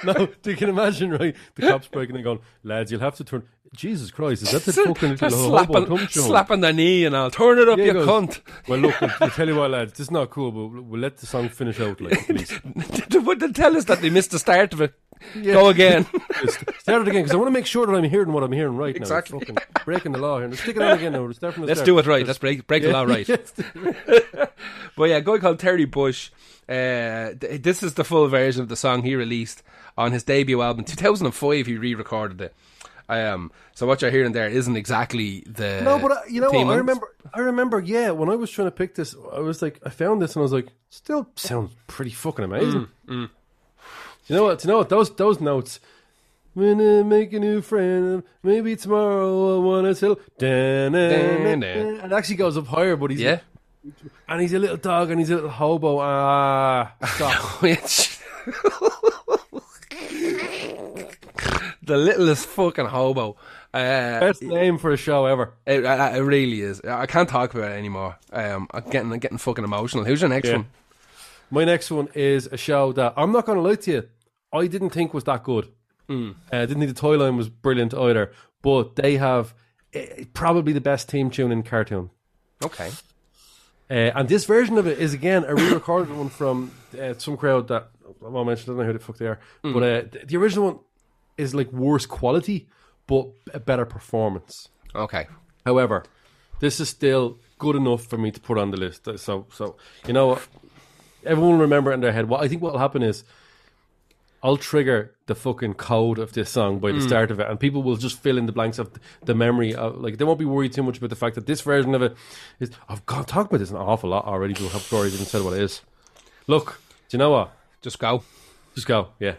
no, you can imagine, right? The cops breaking and going, lads, you'll have to turn. Jesus Christ, is that the fucking little hobo slapping, show? slapping their knee and I'll turn it up, Yeah, you goes, cunt. Well, look, I'll, I'll tell you what, lads, this is not cool, but we'll let the song finish out, like, please. Would they tell us that they missed the start of it? Go again. Start it again, because I want to make sure that I'm hearing what I'm hearing right Exactly. now. Fucking breaking the law here. Let's stick it on again now. Let's start from the Let's start. do it right. Let's break break the law right. But yeah, a guy called Terry Bush. Uh, th- this is the full version of the song he released on his debut album, 2005. He re-recorded it. Um, so what you're hearing there isn't exactly the No, but uh, you know what? I remember. I remember. Yeah, when I was trying to pick this, I was like, I found this and I was like, still sounds pretty fucking amazing. Mm, You know what? You know what? Those those notes. When I make a new friend, maybe tomorrow I wanna tell. Dun, dun. It actually goes up higher, but he's Yeah. and he's a little dog and he's a little hobo. Ah, stop. the littlest fucking hobo. Uh, Best name for a show ever. it, uh, it really is. I can't talk about it anymore. Um, I'm getting I'm getting fucking emotional. Who's your next Yeah. one? My next one is a show that I'm not going to lie to you. I didn't think was that good. Hmm. Uh, I didn't think the toy line was brilliant either. But they have uh, probably the best theme tune in cartoon. Okay. Uh, and this version of it is again a re-recorded one from uh, some crowd that I won't mention. I don't know who the fuck they are. Hmm. But uh, the original one is like worse quality, but a better performance. Okay. However, this is still good enough for me to put on the list. So, so you know, what? Everyone will remember it in their head. What I think what will happen is, I'll trigger the fucking code of this song by the mm. start of it, and people will just fill in the blanks of the memory. Of, like they won't be worried too much about the fact that this version of it is. I've got talked about this an awful lot already. But have stories even said what it is. Look, do you know what? Just go. Just go. Yeah.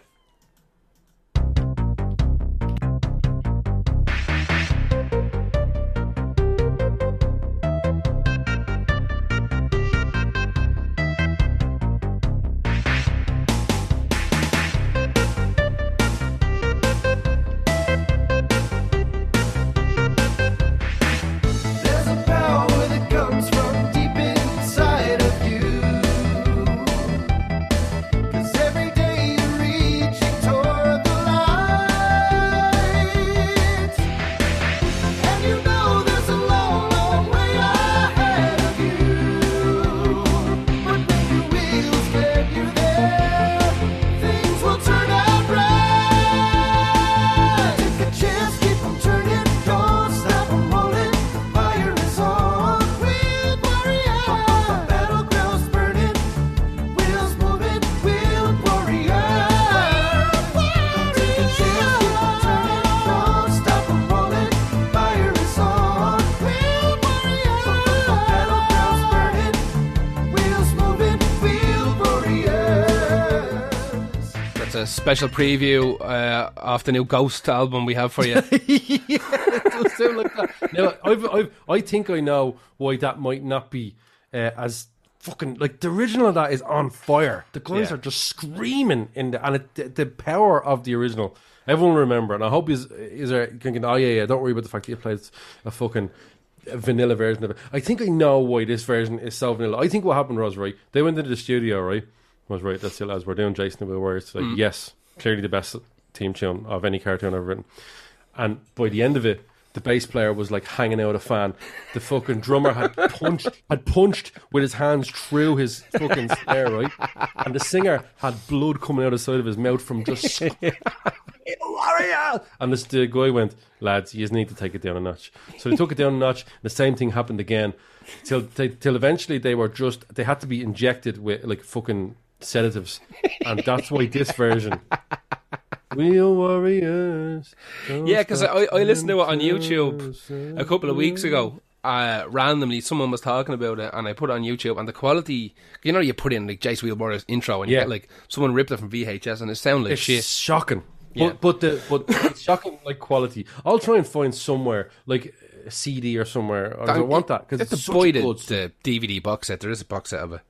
Special preview uh, of the new Ghost album we have for you. yeah, it does sound like that. Now, I've, I've, I think I know why that might not be uh, as fucking like the original. Of that is on fire. The guys Yeah. are just screaming in the and it, the, the power of the original. Everyone remember, and I hope is is thinking, oh yeah, yeah. Don't worry about the fact that you played a fucking vanilla version of it. I think I know why this version is so vanilla. I think what happened was right. They went into the studio, right? Was right. That's it. As we're doing Jason Will Warriors, like yes, clearly the best team tune of any cartoon I've ever written. And by the end of it, the bass player was like hanging out a fan. The fucking drummer had punched had punched with his hands through his fucking snare, right? And the singer had blood coming out the side of his mouth from just warrior. And this, the guy went, lads, you just need to take it down a notch. So they took it down a notch. And the same thing happened again, till till eventually they were just they had to be injected with like fucking sedatives, and that's why this version. Wheel warriors. Yeah, 'cause I- I listened to it on YouTube a couple of weeks ago. Uh, randomly, someone was talking about it, and I put it on YouTube, and the quality, you know, you put in like Jayce Wheeled Warriors intro, and you Yeah. get like someone ripped it from VHS, and it sounded like It's shit. shocking. Yeah. But but the but it's shocking like quality. I'll try and find somewhere like a CD or somewhere. Or I want that because It's it's such boy good. the, the DVD box set. There is a box set of it,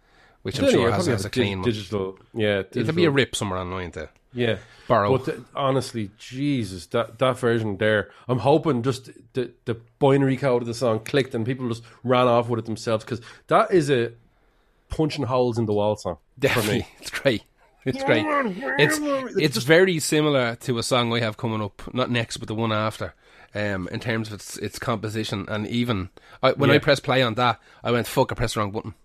which I'm sure I has, has a clean one. digital. Yeah, There'll be a rip somewhere online there. Yeah. Borrow. But th- honestly, Jesus, that, that version there, I'm hoping just the, the binary code of the song clicked and people just ran off with it themselves because that is a punching holes in the wall song. For Definitely, me. it's great. It's great. It's it's very similar to a song we have coming up, not next, but the one after. Um, in terms of its its composition, and even I, when I press play on that, I went fuck, I pressed the wrong button.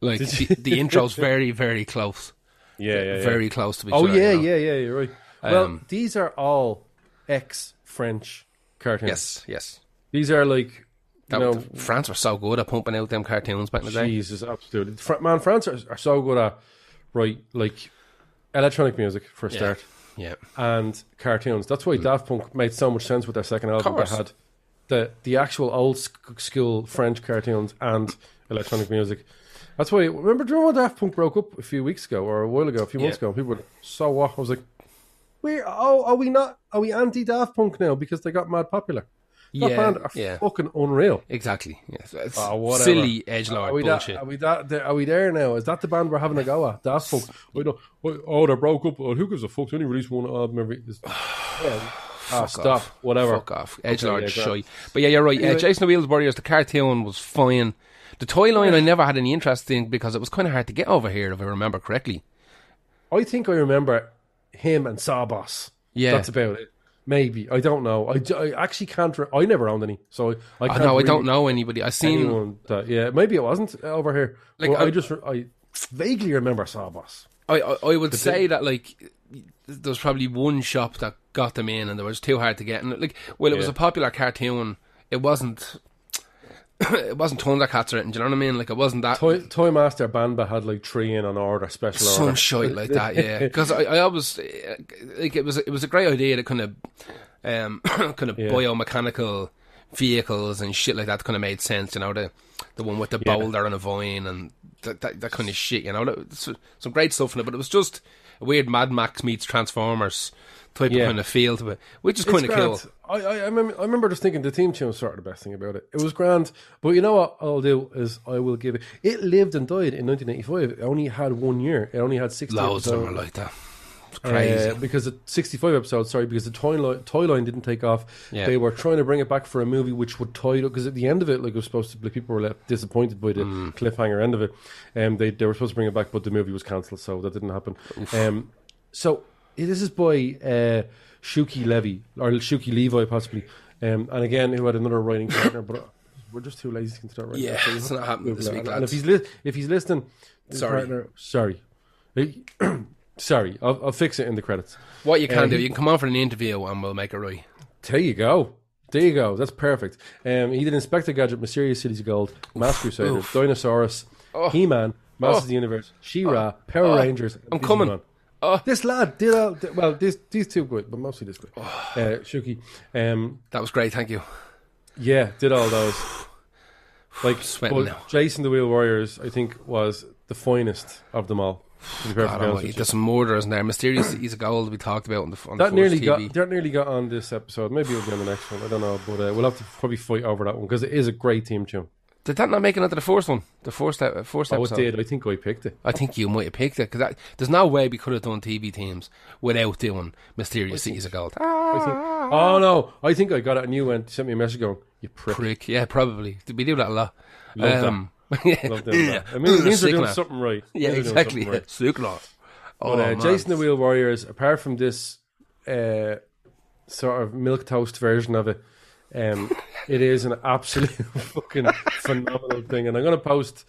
Like the, the intro's very very close, Yeah, yeah, yeah. very close to each Oh other. yeah, you know? yeah, yeah. You're right. Well, Um, these are all ex-French cartoons. yes, yes. these are like you That, know, France were so good at pumping out them cartoons back in the day. Jesus, absolutely. Man, France are, are so good at right, like electronic music for a Yeah. start, Yeah, and cartoons. That's why Daft Punk made so much sense with their second album. They had the the actual old school French cartoons and electronic music. That's why. Remember, do you remember Daft Punk broke up a few weeks ago or a while ago, a few months Yeah. ago? People were so what? I was like, we oh, are we not? Are we anti Daft Punk now because they got mad popular? That yeah, band are yeah. fucking unreal. Exactly. Yes. It's Oh, whatever. silly edge lord Are we, bullshit. that, are we that? there- Are we there now? Is that the band we're having a go at? Daft Punk. We don't, oh, they broke up. Oh, who gives a fuck? They only released one album every. Yeah. Ah, stop. off. Whatever. Fuck off. Edge Okay, yeah, shy. But yeah, you're right. Uh, Anyway. Jason Wheels Warriors, the cartoon was fine. The toy line I never had any interest in because it was kind of hard to get over here, if I remember correctly. I think I remember him and Saw Boss. Yeah. That's about it. Maybe. I don't know. I, I actually can't. Re- I never owned any. So I, I I can't know I really- don't know anybody. I seen Anyone that, yeah, maybe it wasn't uh, over here. Like, I, I- just, I vaguely remember Saw Boss. I, I, I would say that like there's probably one shop that got them in, and they was too hard to get. And like, well, it was a popular cartoon. It wasn't. it wasn't tons of cats written. Do you know what I mean? Like, it wasn't that Toy, Toy Master Banba had like three in an order, special some order. Some shit like that. Yeah, because I, I always like it was it was a great idea to kind of um kind of Yeah. biomechanical vehicles and shit like that kind of made sense. You know the the one with the Yeah. boulder and a vine and that that, that kind of shit. You know, That- some great stuff in it, but it was just a weird Mad Max meets Transformers type Yeah. of kind of feel to it, which is kind of cool. I, I, remember, I remember just thinking the theme tune was sort of the best thing about it. It was grand, but you know what I'll do is I will give it. It lived and died in 1985. It only had one year. It only had six. Loads of them are like that. Uh, because the 65 episodes, sorry, because the toy line, toy line didn't take off. Yeah. They were trying to bring it back for a movie which would tie it up because at the end of it, like it was supposed to, like people were left disappointed by the Mm. cliffhanger end of it. Um, they they were supposed to bring it back, but the movie was cancelled, so that didn't happen. Um, so this is by uh, Shuki Levy or Shuki Levi possibly, um, and again who had another writing partner, but. We're just too lazy to that right Yeah, so it's not happening this week, And if he's li- if he's listening, Sorry. partner, sorry, sorry, I'll, I'll fix it in the credits. what you can uh, do, you can come on for an interview and we'll make it right. There you go. There you go. That's perfect. Um, he did Inspector Gadget, Mysterious Cities of Gold, Mask Crusader, Oof. Dinosaucers, Oh. He-Man, Masters Oh. of the Universe, She-Ra, Power Oh. Rangers. I'm Digimon. coming. Oh. This lad did all. Well, this, these two good, but mostly this good. Uh, Shuki, um, That was great, thank you. yeah, did all those. Like, Sweating but now. Jayce and the Wheeled Warriors, I think, was the finest of them all. To be God almighty, there's some murders in there. Mysterious Cities of Gold we talked about on the, on That the nearly first got TV. that nearly got on this episode. Maybe it'll be on the next one. I don't know, but uh, we'll have to probably fight over that one because it is a great team tune. Did that not make it into the first one? The first, uh, first Oh, it episode? did. I think I picked it. I think you might have picked it because there's no way we could have done TV teams without doing Mysterious Cities of Gold. Oh no, I think I got it, and you went sent me a message going, "You prick." Prick, yeah, probably. We do that a lot. Love um, yeah. Love doing that. It means, it means they're doing something right. Yeah, exactly. right. Sick. Oh, But uh. Jason the Wheel Warriors, apart from this uh, sort of milk toast version of it, um, it is an absolute fucking phenomenal thing. And I'm going to post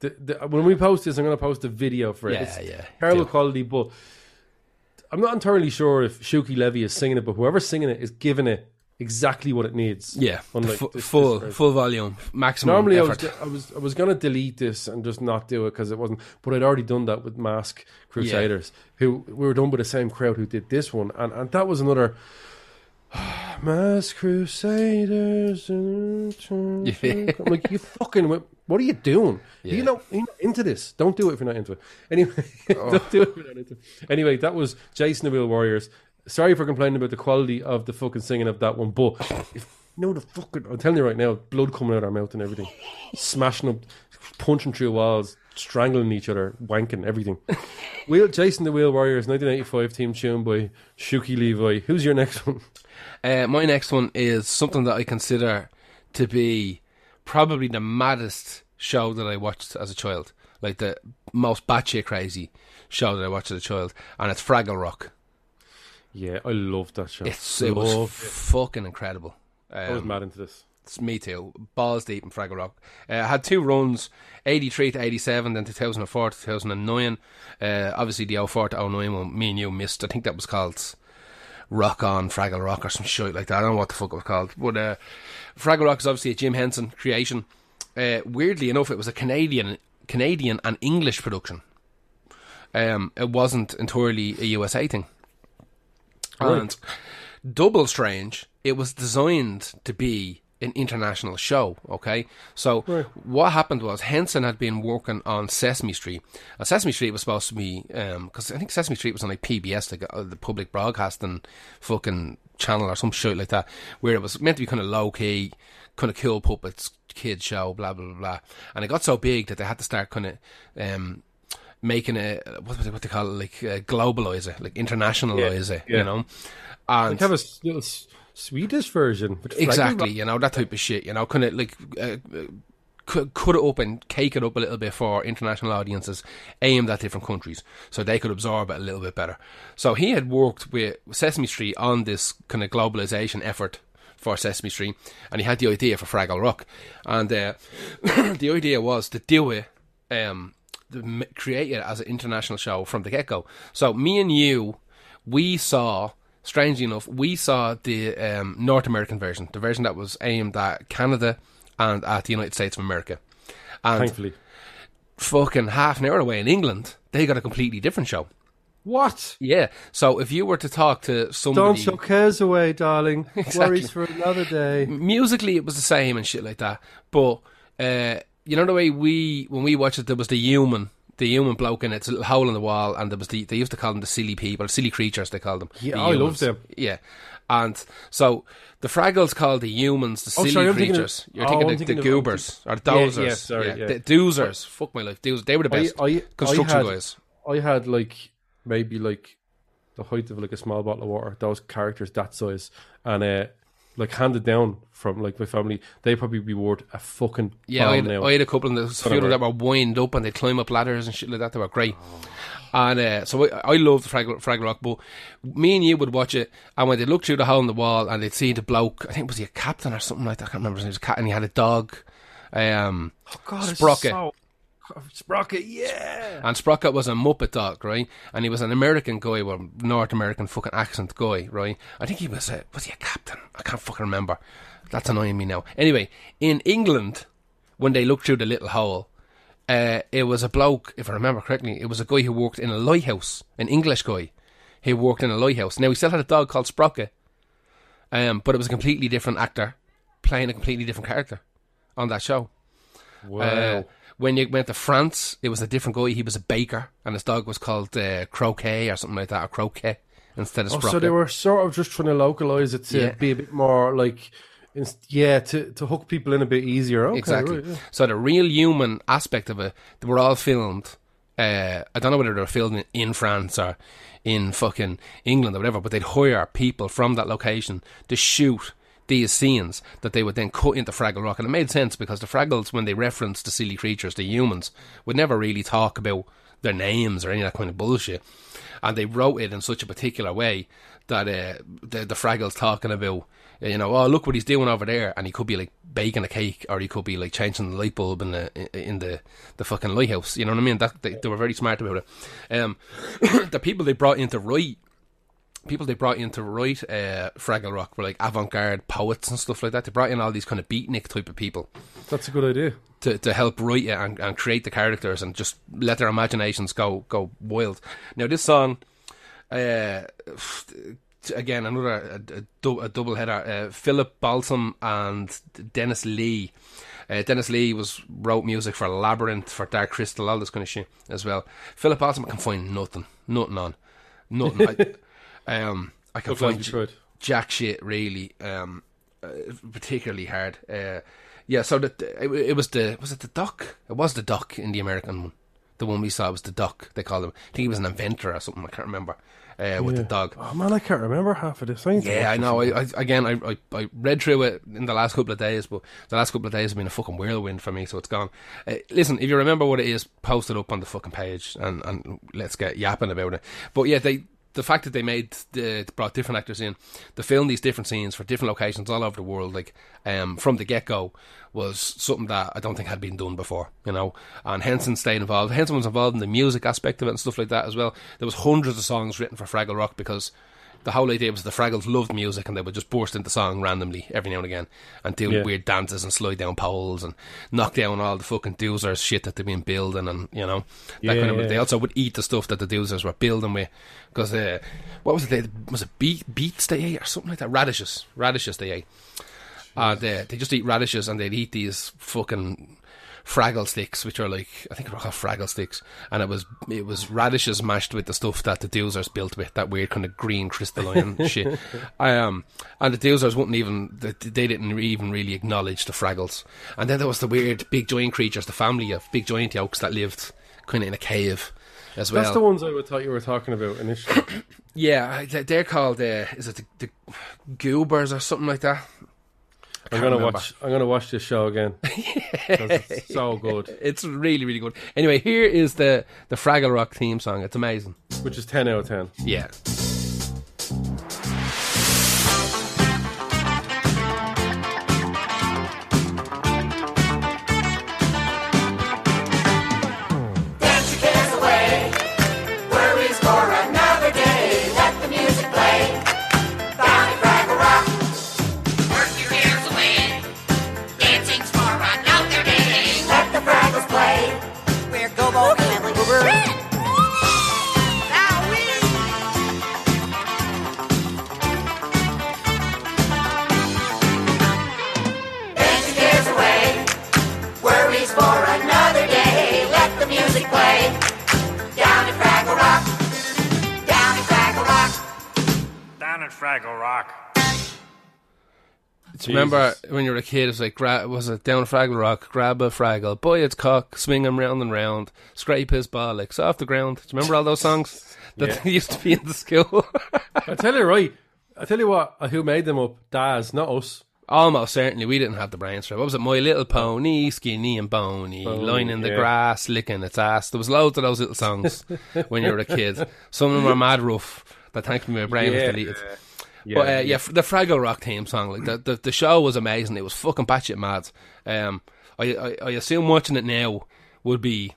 the, the, when we post this, I'm going to post a video for it. Yeah, it's yeah. terrible Do. quality, but I'm not entirely sure if Shuki Levy is singing it, but whoever's singing it is giving it exactly what it needs. Yeah, Unlike fu- this- this full version. full volume, maximum Normally, I was, effort. I was I was gonna delete this and just not do it because it wasn't. But I'd already done that with Mask Crusaders, who we were done by the same crowd who did this one, and and that was another. Mask Crusaders. I'm like, you fucking. What are you doing? You Yeah. know, you're not into this. Don't do it if you're not into it. Anyway, oh. don't do it if you're not into it. Anyway, that was Jayce and the Wheeled Warriors. Sorry for complaining about the quality of the fucking singing of that one, but if you know the fucking, I'm telling you right now, blood coming out of our mouth and everything, smashing up, punching through walls. strangling each other, wanking everything. Wheel Jayce and the Wheeled Warriors, 1985 team tune by Shuki Levi. Who's your next one? Uh, my next one is something that I consider to be probably the maddest show that I watched as a child, like the most batshit crazy show that I watched as a child, and it's Fraggle Rock. Yeah, I loved that show. It's it was Loved fucking incredible. I was Um, mad into this. It's me too. Balls deep in Fraggle Rock. Uh, had two runs, 83 to 87, then 2004 to 2009. Uh, obviously, the 04 to 09 one, me and you missed. I think that was called Rock On Fraggle Rock or some shit like that. I don't know what the fuck it was called. But uh, Fraggle Rock is obviously a Jim Henson creation. Uh, weirdly enough, it was a Canadian, Canadian and English production. Um, it wasn't entirely a USA thing. Right. And double strange, it was designed to be an international show. Okay, so Right. what happened was Henson had been working on Sesame Street. And Sesame Street was supposed to be because I think Sesame Street was on like PBS, like uh, the public broadcasting fucking channel or some shit like that, where it was meant to be kind of low key, kind of cool puppets, kids show, blah blah blah blah. And it got so big that they had to start kind of. Um, Making a what what they call it like uh, globalize it, like internationalize it, yeah. you know. And have a little Swedish version. Exactly, you know that type of shit. You know, kind of like uh, uh, cut, cut it up and cake it up a little bit for international audiences aimed at different countries, so they could absorb it a little bit better. So he had worked with Sesame Street on this kind of globalization effort for Sesame Street, and he had the idea for Fraggle Rock, and uh, the idea was to do it. Um, to m- create it as an international show from the get go. So me and you, we saw strangely enough, we saw the um, North American version, the version that was aimed at Canada and at the United States of America. And Thankfully. fucking half an hour away in England, they got a completely different show. What? Yeah. So if you were to talk to somebody, Don't show cares away, darling. Exactly. Worries for another day. musically it was the same and shit like that. But uh, you know the way we when we watched it, there was the human. The human bloke in it's hole in the wall, and there was the they used to call them the silly people, silly creatures. They called them. Yeah, the I love humans. them. Yeah, and so the Fraggles called the humans the Oh, silly sorry, I'm thinking of- creatures. You're oh, thinking of the thinking of- goobers or Yeah, dozers. yeah, sorry, yeah. the doozers. Fuck my life, doozers. They were the I, best I, construction I had, guys. I had like maybe like the height of like a small bottle of water. Those characters that size, and uh, like handed down from like my family, they probably be worth a fucking Yeah, I pound had, now. I had a couple and there's a few Whatever. that were wind up and they'd climb up ladders and shit like that. They were great. Oh. And uh, so I, I loved Fraggle, Fraggle Rock, but me and you would watch it, and when they looked through the hole in the wall and they'd see the bloke, I think was he a captain or something like that, I can't remember. He was a cat and he had a dog. Um, Oh, God, it's Sprocket. so- Sprocket, yeah. And Sprocket was a Muppet dog, right? And he was an American guy with North American fucking accent guy, right? I think he was a, was he a captain? I can't fucking remember. That's annoying me now. Anyway, in England, when they looked through the little hole, uh, it was a bloke, if I remember correctly, it was a guy who worked in a lighthouse, an English guy. He worked in a lighthouse. Now, he still had a dog called Sprocket, um, but it was a completely different actor playing a completely different character on that show. Wow. Uh, when you went to France, it was a different guy. He was a baker, and his dog was called uh, Croquet or something like that, or Croquet instead of oh, Sprocket. so they were sort of just trying to localize it to Yeah. be a bit more like, yeah, to, to hook people in a bit easier. Okay, exactly. right, yeah. So the real human aspect of it, they were all filmed. Uh, I don't know whether they were filmed in, in France or in fucking England or whatever, but they'd hire people from that location to shoot these scenes that they would then cut into Fraggle Rock. And it made sense because the Fraggles, when they referenced the silly creatures, the humans, would never really talk about their names or any of that kind of bullshit. And they wrote it in such a particular way that uh, the, the Fraggles talking about, you know, oh, look what he's doing over there. And he could be like baking a cake or he could be like changing the light bulb in the, in the, the fucking lighthouse. You know what I mean? That, they, they were very smart about it. Um, the people they brought in to write people they brought in to write uh, Fraggle Rock were like avant-garde poets and stuff like that. They brought in all these kind of beatnik type of people That's a good idea. to, to help write it and, and create the characters and just let their imaginations go go wild. Now this song, uh, again another a, a, a double header. Uh, Philip Balsam and Dennis Lee. Uh, Dennis Lee was wrote music for Labyrinth, for Dark Crystal, all this kind of shit as well. Philip Balsam I can find nothing, nothing on, nothing. I, um, I can Look like find Detroit. jack shit really um uh, particularly hard uh yeah so that it, it was the was it the Doc it was the Doc in the american one The one we saw was the Doc. They called him. I think he was an inventor or something. I can't remember. Uh, with the dog. Oh man, I can't remember half of this. I Yeah, I know. again. I, I again, I, I I read through it in the last couple of days, but the last couple of days have been a fucking whirlwind for me, so it's gone. Uh, listen, if you remember what it is, post it up on the fucking page, and and let's get yapping about it. But yeah, they the fact that they made the brought different actors in, to film these different scenes for different locations all over the world, like um from the get go, was something that I don't think had been done before. You know, and Henson stayed involved. Henson was involved in the music aspect of it and stuff like that as well. There was hundreds of songs written for Fraggle Rock because the whole idea was the Fraggles loved music and they would just burst into song randomly every now and again and do Yeah. weird dances and slide down poles and knock down all the fucking doozers shit that they've been building and you know that Yeah, kind of. yeah. They also would eat the stuff that the doozers were building with because uh, what was it? They, was it beet, beets they ate or something like that? Radishes, radishes they ate. Uh, they they just eat radishes and they'd eat these fucking Fraggle sticks, which are like I think they're called Fraggle sticks, and it was it was radishes mashed with the stuff that the Doozers built with that weird kind of green crystalline shit. I um and the Doozers wouldn't even they, they didn't even really acknowledge the Fraggles, and then there was the weird big giant creatures, the family of big giant yolks that lived kind of in a cave as well. That's the ones I would thought you were talking about initially. Yeah, they- they're called uh, is it the, the Goobers or something like that? I'm gonna remember. watch. I'm gonna watch this show again. it's so good. It's really really good. Anyway, here is the the Fraggle Rock theme song. It's amazing. Which is ten out of ten. Yeah. Fraggle Rock. Do you remember when you were a kid? It was like, gra- was it down Fraggle Rock? Grab a Fraggle, boy its cock, swing him round and round, scrape his bollocks off the ground. Do you remember all those songs that Yeah. used to be in the school? I tell you right. I tell you what. Who made them up? Daz, not us. Almost certainly, we didn't have the brains for it. What was it? My Little Pony, skinny and bony, lying in the yeah. grass, licking its ass. There was loads of those little songs when you were a kid. Some of them were mad rough. That thankfully my brain was Yeah. deleted. Yeah, but uh, yeah, f- the Fraggle Rock theme song, like the, the the show was amazing. It was fucking batshit mad. Um, I, I I assume watching it now would be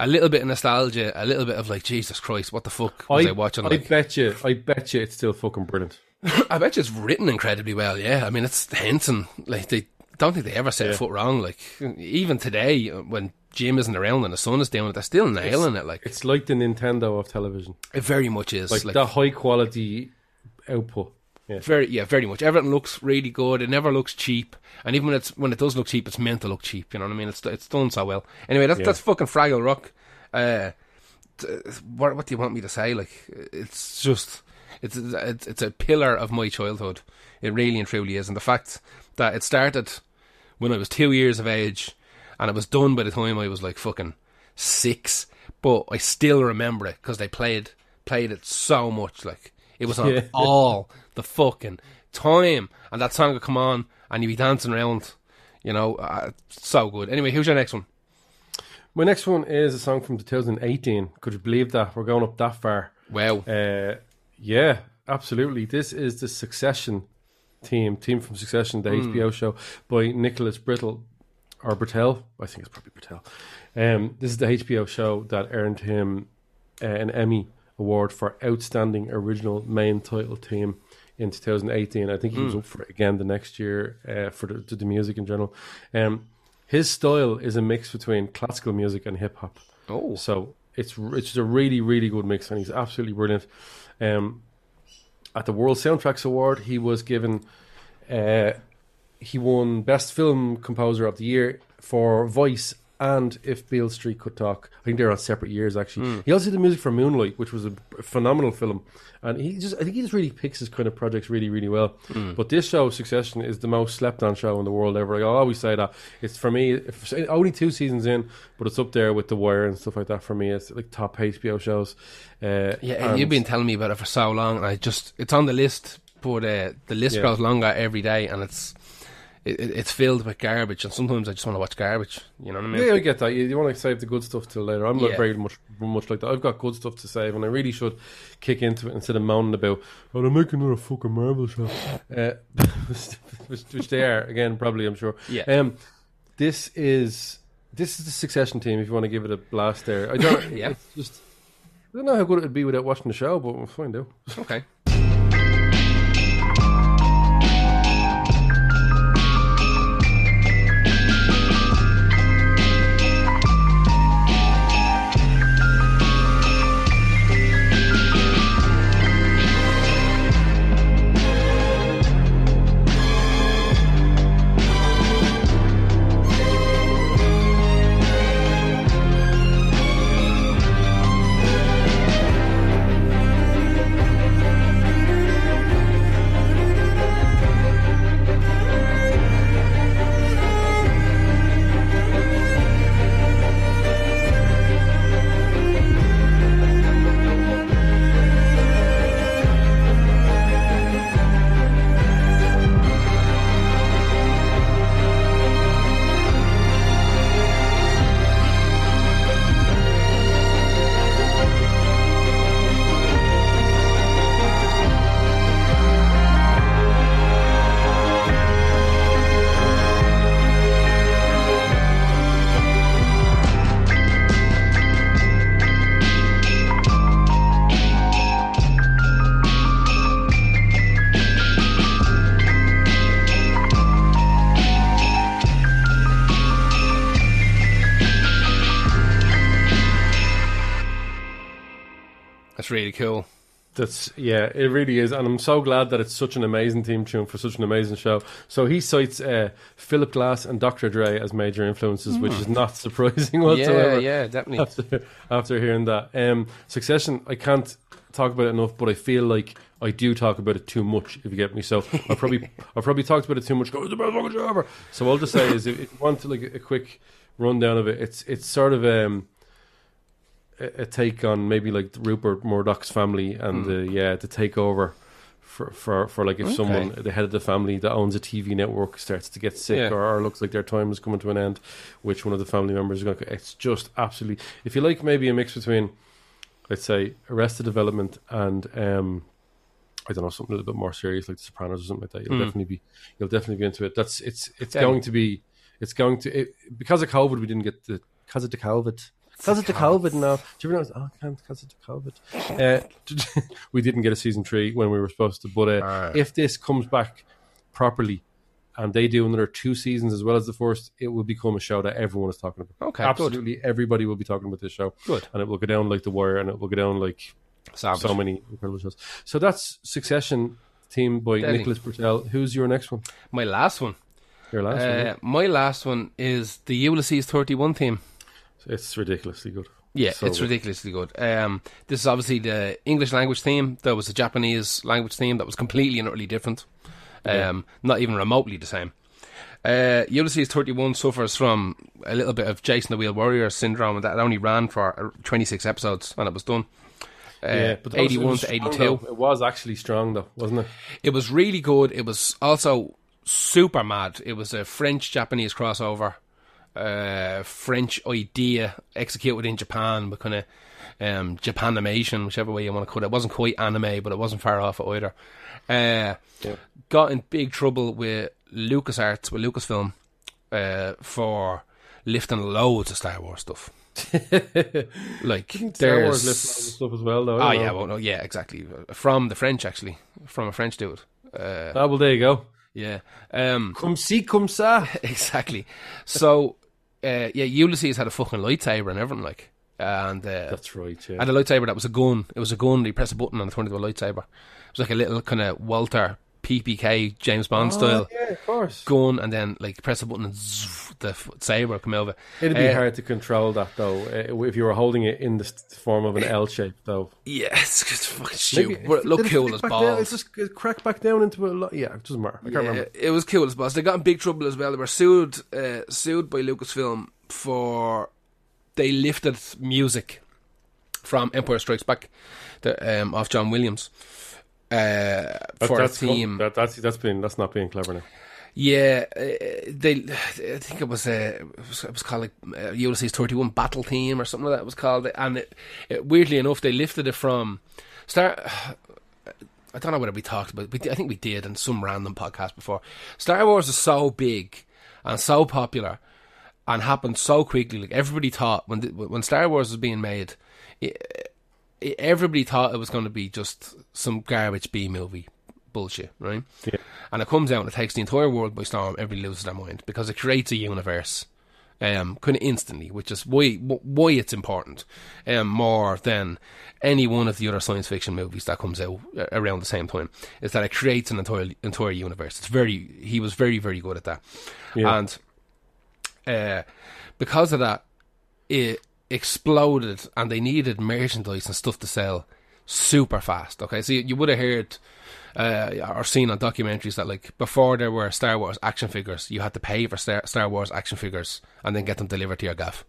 a little bit of nostalgia, a little bit of like Jesus Christ, what the fuck was I, watching? I Like, bet you. I bet you it's still fucking brilliant. I bet you it's written incredibly well. Yeah, I mean it's Henson. Like they don't think they ever set a Yeah. foot wrong. Like even today, when Jim isn't around and the son is doing it, they're still nailing it. Like It's like the Nintendo of television. it very much is. Like, Like, that high quality output. Yeah. very yeah, very much. Everything looks really good. It never looks cheap. And even when it's when it does look cheap, it's meant to look cheap. You know what I mean? It's it's done so well. Anyway, that's Yeah. that's fucking Fraggle Rock. Uh, what what do you want me to say? Like it's just it's it's it's a pillar of my childhood. It really and truly is. And the fact that it started when I was two years of age, and it was done by the time I was like fucking six. But I still remember it because they played played it so much. Like it was on Yeah. all the fucking time, and that song would come on, and you'd be dancing around. You know, uh, so good. Anyway, who's your next one? My next one is a song from 2018. Could you believe that? We're going up that far. Wow. Uh, yeah, absolutely. This is the Succession team, team from Succession, the HBO show by Nicholas Brittle or Britell. I think it's probably Britell. Um, this is the HBO show that earned him uh, an Emmy award for outstanding original main title team in 2018. I think he was up for it again the next year uh, for the, the music in general. Um, his style is a mix between classical music and hip hop. Oh. So it's it's just a really really good mix, and he's absolutely brilliant. Um, at the World Soundtracks Award, he was given uh, he won Best Film Composer of the Year for Vice and If Beale Street Could Talk. I think they're on separate years actually. Hmm. He also did the music for Moonlight, which was a phenomenal film, and he just I think he just really picks his kind of projects really really well. Hmm. But this show, Succession, is the most slept on show in the world ever. I always say that it's for me if, only two seasons in, but it's up there with The Wire and stuff like that. For me, it's like top HBO shows. Uh, Yeah, and and- you've been telling me about it for so long, and I just it's on the list, but uh, the list Yeah. grows longer every day, and it's it, it- it's filled with garbage, and sometimes I just want to watch garbage. You know what I mean? Yeah, I get that. You, you want to save the good stuff till later. I'm not Yeah. very much much like that. I've got good stuff to save, and I really should kick into it instead of moaning about, oh, they're making another fucking Marvel show, uh, which, which they are again, probably. I'm sure. Yeah. Um, this is this is the Succession team. If you want to give it a blast, there. I don't. Yeah. Just I don't know how good it would be without watching the show, but we'll find out. Okay. That's yeah, it really is, and I'm so glad that it's such an amazing theme tune for such an amazing show. So he cites uh, Philip Glass and Dr. Dre as major influences, which is not surprising whatsoever. Hmm. Yeah, yeah, definitely. After, after hearing that, um, Succession, I can't talk about it enough, but I feel like I do talk about it too much. If you get me, so I probably I probably talked about it too much. Go, it's the best fucking show ever. So all I'll just say is, if, if you want to, like a quick rundown of it, it's it's sort of um a, take on maybe like Rupert Murdoch's family and Hmm. the yeah the takeover for for for like if someone the head of the family that owns a TV network starts to get sick Yeah. or, or looks like their time is coming to an end, which one of the family members is going to? It's just absolutely. If you like, maybe a mix between, let's say, Arrested Development and um, I don't know something a little bit more serious like The Sopranos or something like that. You'll Mm. definitely be you'll definitely be into it. That's it's it's Yeah. going to be it's going to it, because of COVID we didn't get the because of the COVID. Because of the COVID now. Do you know? Oh, I can't because of the COVID. Uh, we didn't get a season three when we were supposed to. But uh, Ah. if this comes back properly and they do another two seasons as well as the first, it will become a show that everyone is talking about. Okay, good. Absolutely everybody will be talking about this show. Good. And it will go down like The Wire and it will go down like Savage. so many incredible shows. So that's Succession team by Deadly. Nicholas Britell. Who's your next one? My last one. Your last one? Uh, yeah? my last one is the Ulysses 31 theme. It's ridiculously good. Yeah, So it's good. ridiculously good. Um, this is obviously the English language theme. There was a Japanese language theme that was completely and utterly different. Um, Not even remotely the same. Uh, Ulysses 31 suffers from a little bit of Jayce and the Wheeled Warrior syndrome, and that only ran for uh, 26 episodes and it was done. Uh, Yeah, but 81 was to 82. though. It was actually strong though, wasn't it? It was really good. It was also super mad. It was a French Japanese crossover, uh, French idea executed in Japan, but kind of um, Japanimation, whichever way you want to call it. It wasn't quite anime, but it wasn't far off it either. Uh, Yeah. Got in big trouble with LucasArts, with Lucasfilm, uh, for lifting loads of Star Wars stuff. like Star Wars all stuff as well though. Oh yeah, well, no, yeah, exactly. From the French, actually, from a French dude. Uh, Ah, well, there you go. yeah, um, Come see, come sa. exactly. So, uh, yeah, Ulysses had a fucking lightsaber and everything, like, and uh, That's right. had And a lightsaber that was a gun. It was a gun. You press a button and it turned into a lightsaber. It was like a little kind of Walter PPK James Bond style Oh, yeah, of course. gun, and then like press a button and zzz, the f- saber come over. It'd be Uh, hard to control that though uh, if you were holding it in the form of an L shape though. Yeah, it's, it's fucking Maybe- stupid. It cool as back down? It just it cracked back down into a lot. Yeah, it doesn't matter. I can't Yeah, remember. It was cool as balls. They got in big trouble as well. They were sued, uh, sued by Lucasfilm for they lifted music from Empire Strikes Back, the, um, off John Williams. Uh, for a theme, That, that's that's been that's not being clever now. yeah, uh, they. I think it was, uh, it was called like uh, Ulysses Thirty One Battle Theme or something like that. Was called, and it, it, weirdly enough, they lifted it from Star. I don't know whether we talked about. We, I think we did in some random podcast before. Star Wars is so big and so popular, and happened so quickly. Like everybody thought when the, when Star Wars was being made, it, everybody thought it was going to be just some garbage B movie bullshit, right? Yeah. And it comes out and it takes the entire world by storm. Everybody loses their mind because it creates a universe, um, kind of instantly, which is why why it's important, um, more than any one of the other science fiction movies that comes out uh, around the same time. Is that it creates an entire entire universe. It's very he was very very good at that, Yeah. and uh, because of that, it exploded, and they needed merchandise and stuff to sell super fast. Okay, so you, you would have heard uh, or seen on documentaries that like before there were Star Wars action figures, you had to pay for Star, Star Wars action figures and then get them delivered to your gaff.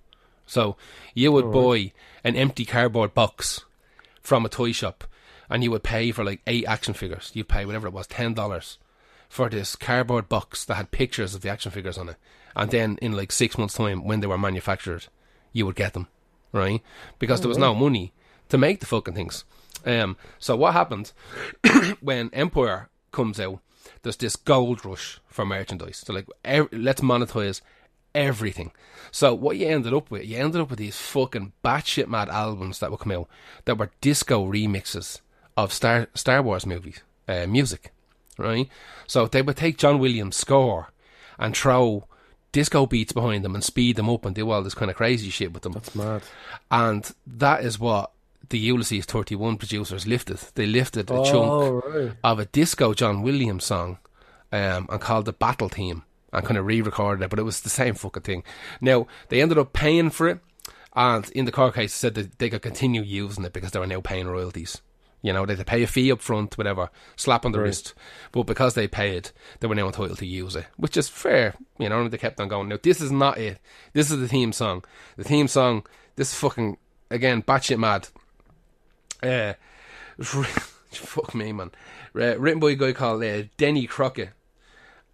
So you would buy an empty cardboard box from a toy shop, and you would pay for like eight action figures. You'd pay whatever it was, ten dollars for this cardboard box that had pictures of the action figures on it. And then in like six months' time, when they were manufactured, you would get them, right? Because there was no money to make the fucking things. Um, so what happened when Empire comes out? There's this gold rush for merchandise. So like, ev- let's monetize everything. So what you ended up with, you ended up with these fucking batshit mad albums that would come out that were disco remixes of Star Star Wars movies, uh, music, right? So they would take John Williams' score and throw disco beats behind them and speed them up and do all this kind of crazy shit with them. That's mad. And that is what the Ulysses 31 producers lifted. They lifted a chunk Oh, right. of a disco John Williams song um, and called the Battle Theme and kind of re-recorded it, but it was the same fucking thing. Now they ended up paying for it, and in the court case said that they could continue using it because they were now paying royalties. You know, they had to pay a fee up front, whatever, slap on the Right. wrist. But because they paid, they were now entitled to use it, which is fair. You know, and they kept on going. Now, this is not it. This is the theme song. The theme song, this is fucking, again, batshit mad. Uh, fuck me, man. Uh, written by a guy called uh, Denny Crockett.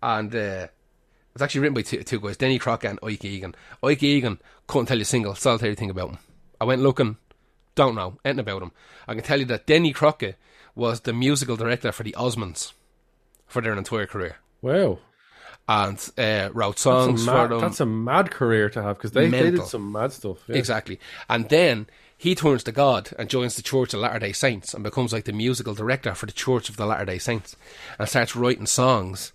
And uh, it's actually written by two, two guys, Denny Crockett and Ike Egan. Ike Egan couldn't tell you a single solitary thing about him. I went looking, don't know anything about him. I can tell you that Denny Crockett was the musical director for the Osmonds for their entire career. Wow. And uh, wrote songs a, for mad, them. that's a mad career to have because they, they did some mad stuff. Yeah. Exactly. And then he turns to God and joins the Church of Latter day Saints and becomes like the musical director for the Church of the Latter day Saints and starts writing songs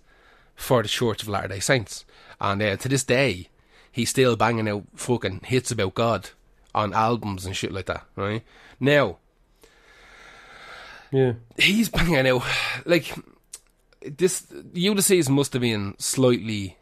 for the Church of Latter day Saints. And uh, to this day, he's still banging out fucking hits about God on albums and shit like that, right? Now, Yeah. he's banging out like this Ulysses must have been slightly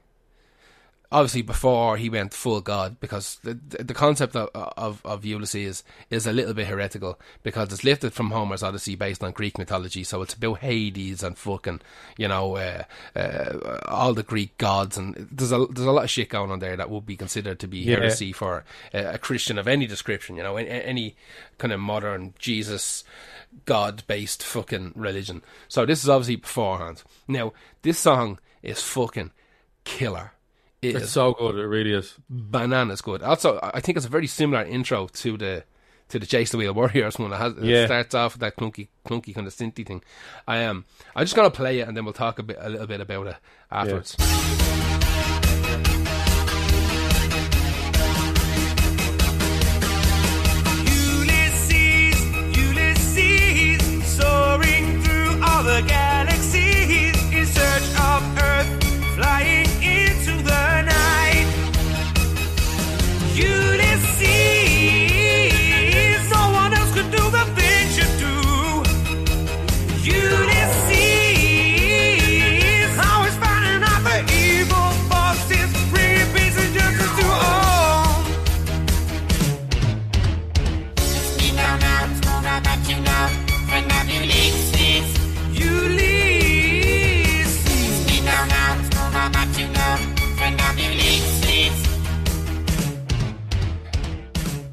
obviously before he went full god because the the concept of of, of Ulysses is a little bit heretical because it's lifted from Homer's Odyssey based on Greek mythology so it's about Hades and fucking you know uh, uh, all the Greek gods and there's a there's a lot of shit going on there that would be considered to be Yeah. heresy for a, a Christian of any description you know any, any kind of modern Jesus God based fucking religion. So this is obviously beforehand. Now, this song is fucking killer. It It's so good. It really is. bananas good. Also, I think it's a very similar intro to the to the Jayce the Wheeled Warriors one. It, has, it Yeah. starts off with that clunky, clunky kind of synthy thing. I am. Um, I'm just gonna play it and then we'll talk a bit, a little bit about it afterwards. Ulysses,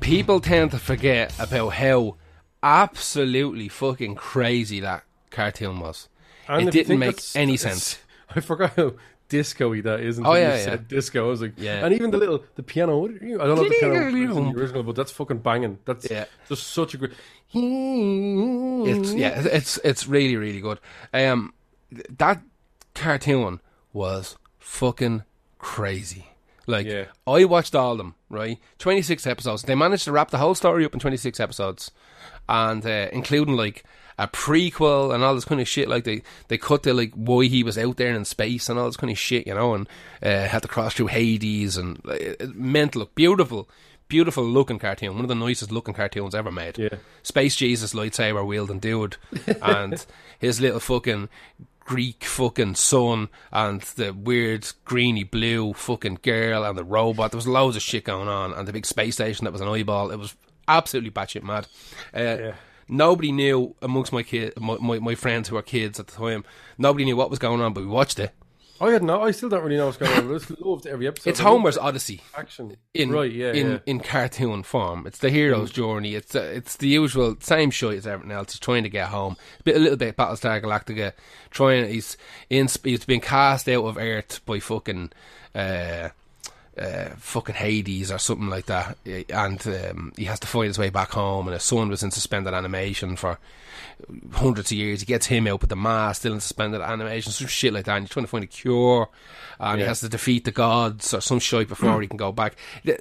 people tend to forget about how absolutely fucking crazy that cartoon was. And it didn't make any sense. I forgot how disco-y that is. Oh, until you yeah, said. Disco. I was like, Yeah. And even the little the piano. what do you- I don't know if the piano is in the original, but that's fucking banging. That's Yeah. just such a great. It's yeah, it's it's really really good. Um, that cartoon was fucking crazy. Like Yeah. I watched all of them. Right, twenty six episodes. They managed to wrap the whole story up in twenty six episodes, and uh, including like a prequel and all this kind of shit. Like they they cut the like why he was out there in space and all this kind of shit, you know, and uh, had to cross through Hades and like, it- it- mental, beautiful. Beautiful looking cartoon, one of the nicest looking cartoons ever made. Yeah. Space Jesus lightsaber wielding dude, and his little fucking Greek fucking son, and the weird greeny blue fucking girl, and the robot. There was loads of shit going on, and the big space station that was an eyeball. It was absolutely batshit mad. Uh, Nobody knew amongst my kid, my, my my friends who were kids at the time. Nobody knew what was going on, but we watched it. I had no. I still don't really know what's going on. But I just loved every episode. It's Homer's Odyssey. action. in right, yeah, in yeah. in cartoon form. It's the hero's journey. It's uh, it's the usual same shit as everything else. He's trying to get home. A bit a little bit Battlestar Galactica. Trying he's in he's been cast out of Earth by fucking uh, uh, fucking Hades or something like that, Eh, and um, he has to find his way back home. And his son was in suspended animation for hundreds of years. He gets him out, but the ma still in suspended animation, some shit like that. And he's trying to find a cure, and he has to defeat the gods or some shit before he can go back. The-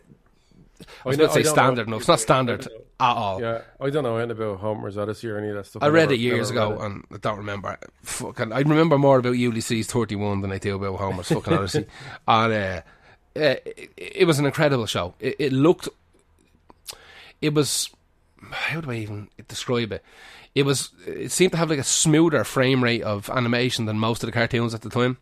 I was I know- about to say standard. know. No, it's not standard at all. Yeah, I don't know anything about Homer's Odyssey or any of that stuff. I read never- it years ago it. and I don't remember. Fucking, I remember more about Ulysses 31 than I do about Homer's fucking Odyssey. And uh, uh, it, it was an incredible show. It, it looked. It was. How do I even describe it? It was. It seemed to have like a smoother frame rate of animation than most of the cartoons at the time.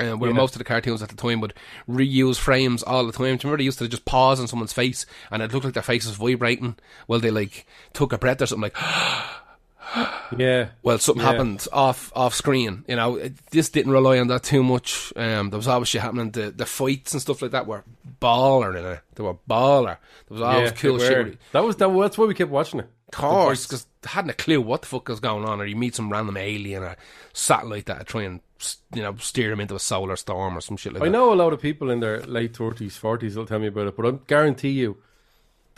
Uh, where Yeah. most of the cartoons at the time would reuse frames all the time. Do you remember they used to just pause on someone's face and it looked like their face was vibrating while they like took a breath or something like Yeah, well, something Yeah. happened off off screen. You know, it, this didn't rely on that too much. Um, there was always shit happening. The the fights and stuff like that were baller in it. They were baller. There was always yeah, cool shit. were. With it. That was that. That's why we kept watching it. Of course, because hadn't a clue what the fuck was going on, or you meet some random alien or satellite that try and you know steer them into a solar storm or some shit like I that. I know a lot of people in their late thirties, forties will tell me about it, but I guarantee you,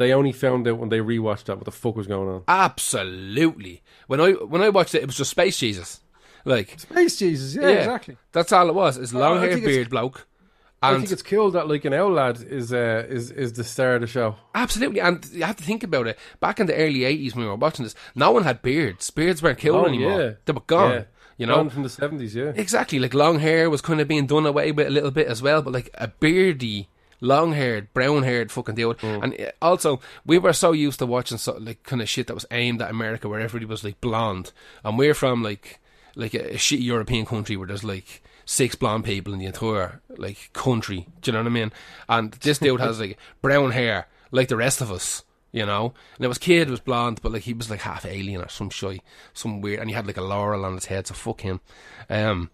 they only found out when they rewatched that what the fuck was going on. Absolutely. When I when I watched it, it was just Space Jesus. Like Space Jesus, yeah, yeah, exactly. That's all it was. It's long I haired think it's- beard bloke. I And think it's cool that like an owl lad is uh, is is the star of the show. Absolutely, and you have to think about it. Back in the early '80s, when we were watching this, no one had beards. Beards weren't cool Oh, anymore. yeah. They were gone. Yeah. You know, Gone from the seventies, yeah. exactly. Like long hair was kind of being done away with a little bit as well, but like a beardy, long-haired, brown-haired fucking dude. Mm. And uh, also, we were so used to watching so, like kind of shit that was aimed at America, where everybody was like blonde, and we're from like like a, a shitty European country where there's like six blonde people in the entire like country. Do you know what I mean? And this dude has like brown hair, like the rest of us. You know, and it was kid was blonde, but like he was like half alien or some shy, some weird, and he had like a laurel on his head. So fuck him. Um,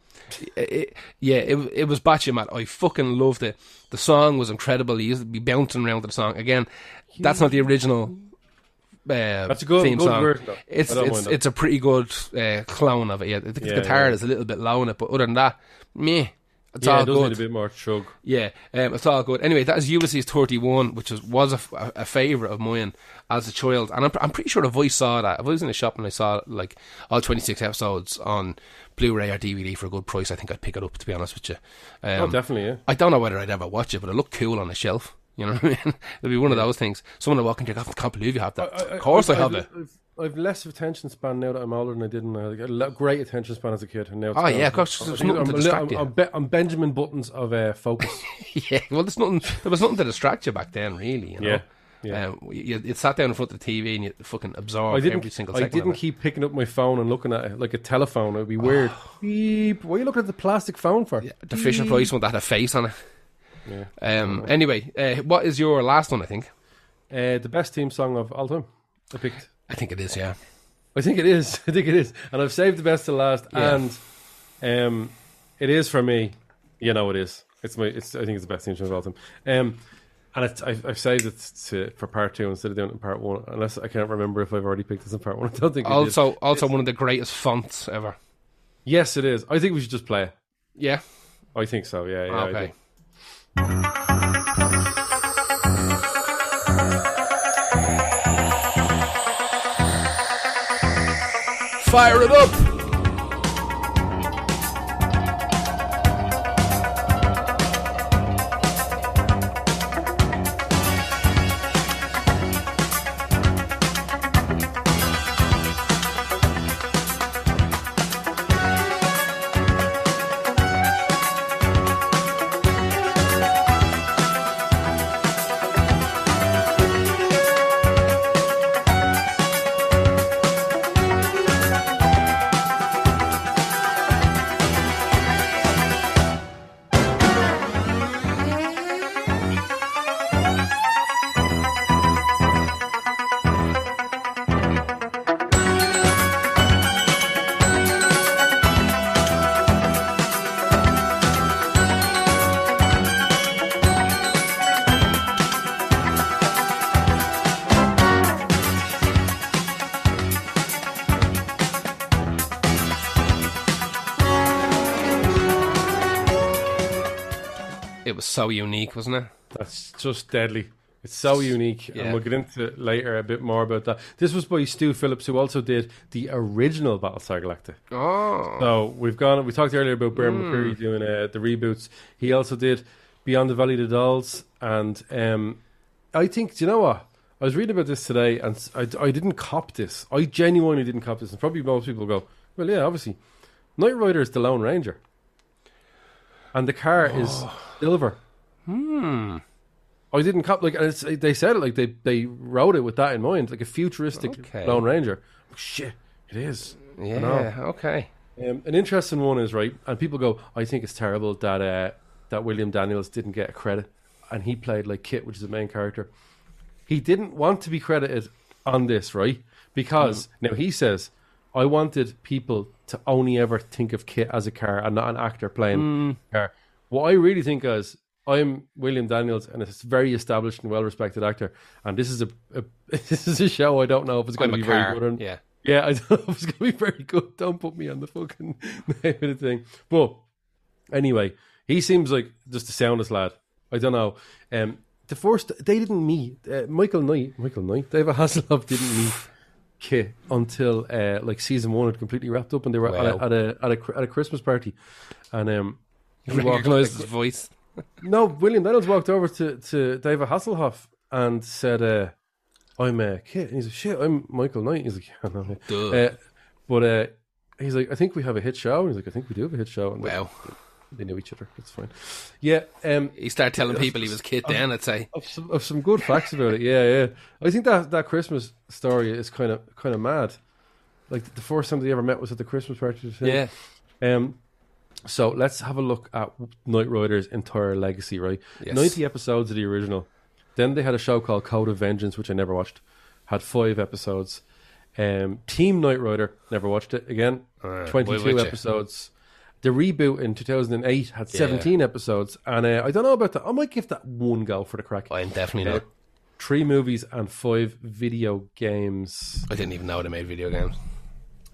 it, it- yeah, it it was batshit mad. I fucking loved it. The song was incredible. He used to be bouncing around to the song again. That's not the original. Uh, That's a good- theme good song. version, though. It's it's it's a pretty good uh, clone of it. Yeah, I think Yeah, the guitar yeah. is a little bit low in it, but other than that, meh. It's yeah, all it does good. need a bit more chug. Yeah, um, it's all good. Anyway, that is Ulysses 31, which was, was a, a- a favourite of mine as a child. And I'm, I'm pretty sure the voice saw that. If I was in a shop and I saw like all 26 episodes on Blu ray or DVD for a good price, I think I'd pick it up, to be honest with you. Um, oh, definitely, yeah. I don't know whether I'd ever watch it, but it looked cool on the shelf. You know what I mean? It'd be one of those things. Someone will walk in and go, I can't believe you have that. of course I, have I've, it. I've, less of attention span now that I'm older than I did when I had a great attention span as a kid. And now it's Oh, yeah, of course, There's nothing I'm, li- distract I'm. I'm, Be- I'm Benjamin Buttons of uh, focus. Yeah, well, there's nothing. There was nothing to distract you back then, really. You know? Yeah, yeah. Um, you, you sat down in front of the TV and you fucking absorbed every single second. I didn't it. keep picking up my phone and looking at it like a telephone. It'd be weird. Beep. What are you looking at the plastic phone for? Yeah, the Fisher Price one that had a face on it. Yeah. Um. Anyway, uh, what is your last one? I think. Uh, the best team song of all time. I picked. I think it is. Yeah. I think it is. I think it is. And I've saved the best to last. Yeah. And um, it is for me. You know, it is. It's my. It's. I think it's the best team song of all time. Um, And it's, I, I've saved it to, for part two instead of doing it in part one, unless I can't remember if I've already picked this in part one. I don't think. Also, also one of the greatest fonts ever. Yes, it is. I think we should just play it. Yeah. I think so. Yeah. yeah okay. Fire it up. Was so unique, wasn't it? That's just deadly. It's so unique, Yeah. and we'll get into it later a bit more about that. This was by Stu Phillips, who also did the original Battlestar Galactica. Oh. So we've gone. We talked earlier about Bear McCreary doing uh, the reboots. He also did Beyond the Valley of the Dolls, and um, I think. Do you know what? I was reading about this today, and I didn't cop this. I genuinely didn't cop this, and probably most people go, "Well, yeah, obviously, Knight Rider is the Lone Ranger, and the car is silver." Hmm. I didn't cop like and it's, they said it like they they wrote it with that in mind, like a futuristic Okay. Lone Ranger. Shit, it is. Yeah. Okay. Um, an interesting one is right, and people go, "I think it's terrible that uh, that William Daniels didn't get a credit, and he played like Kit, which is the main character. He didn't want to be credited on this, right? Because now he says, I wanted people to only ever think of Kit as a car and not an actor playing a car. What I really think is, I'm William Daniels, and it's a very established and well-respected actor, and this is a, a this is a show I don't know if it's going I'm to be very good. Or, Yeah. yeah, I don't know if it's going to be very good. Don't put me on the fucking name of the thing. But anyway, he seems like just the soundest lad. I don't know. Um, the first they didn't meet uh, Michael Knight. Michael Knight. David Hasselhoff didn't meet Kit until uh, like season one had completely wrapped up, and they were at, a, at a at a at a Christmas party, and um. Walked- Recognized his voice. no, William Daniels walked over to, to David Hasselhoff and said, uh, I'm uh, Kit. And he's like, shit, I'm Michael Knight. He's like, yeah, no, Duh. Uh, but uh, he's like, I think we have a hit show. And he's like, I think we do have a hit show. And they- Wow. They knew each other. That's fine. Yeah. Um, He started telling people he was Kit then, I'd say. of some, of some good facts about it. Yeah, yeah. I think that that Christmas story is kind of kind of mad. Like the first time they ever met was at the Christmas party. Yeah. Um, so let's have a look at Knight Rider's entire legacy, right? Yes. 90 episodes of the original. Then they had a show called Code of Vengeance, which I never watched. Had five episodes. Um, Team Knight Rider, never watched it again. Uh, 22 episodes. The reboot in 2008 had 17 episodes. And uh, I don't know about that. I might give that one go for the crack. I'm definitely Uh, not. three movies and five video games. I didn't even know they made video games.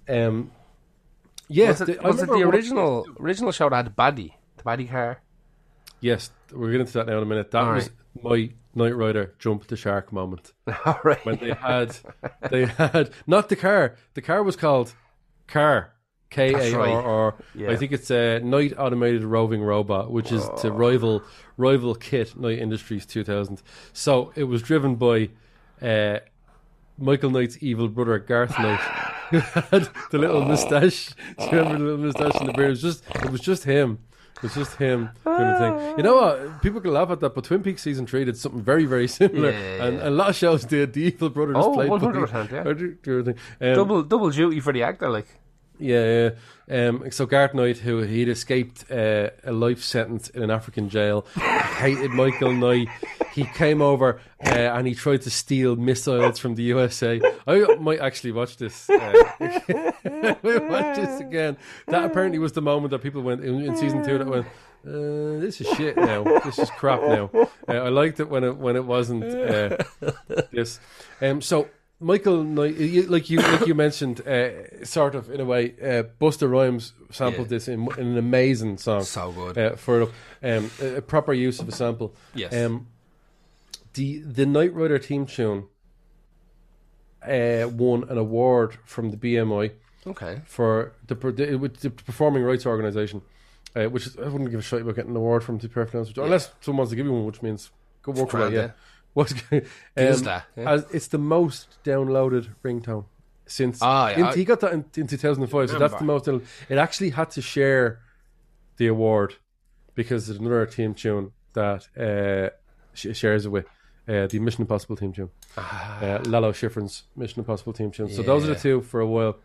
Um, yeah, was it, the- was it the original original show that had Baddie? The Baddie car? Yes, we're get to that now in a minute. That All was my Knight Rider jump the shark moment All right. when they had they had not the car. The car was called Car K A R R. I think it's a Knight Automated Roving Robot, which is Oh. to rival rival Kit Knight Industries 2000. So it was driven by uh, Michael Knight's evil brother Garth Knight, who had the little moustache. Do you remember the little moustache and the beard? It was just it was just him. It was just him doing the thing. You know what? People can laugh at that, but Twin Peaks season three did something very, very similar. Yeah, and, yeah. and a lot of shows did. The evil brother just Oh, played 100%, yeah. or do- do the thing. Um, double double duty for the actor, like. Yeah, yeah. Um, so Garth Knight, who he'd escaped uh, a life sentence in an African jail, hated Michael Knight. He came over uh, and he tried to steal missiles from the USA. I might actually watch this. Uh, watch this again. That apparently was the moment that people went in, in season two that went, uh, this is shit now. this is crap now. Uh, I liked it when it when it wasn't uh, this. Um, so Michael, Knight, you, like you like you mentioned, uh, sort of in a way, uh, Busta Rhymes sampled Yeah. this in, in an amazing song. So good. uh, for um, a, proper use of a sample. Yes. Um, the the Knight Rider theme tune uh, won an award from the BMI okay. for the, the, the Performing Rights Organization, uh, which is, I wouldn't give a shit about getting an award from the honest with unless someone wants to give you one, which means go work for that. Yeah. yeah. What's um, is that, yeah. As it's the most downloaded ringtone since Ah, yeah, in- I- he got that in, in 2005. So that's the most. It actually had to share the award because there's another team tune that uh, sh- shares it with. Uh, the Mission Impossible team tune, uh, Lalo Schifrin's Mission Impossible team tune. So those are the two for a while.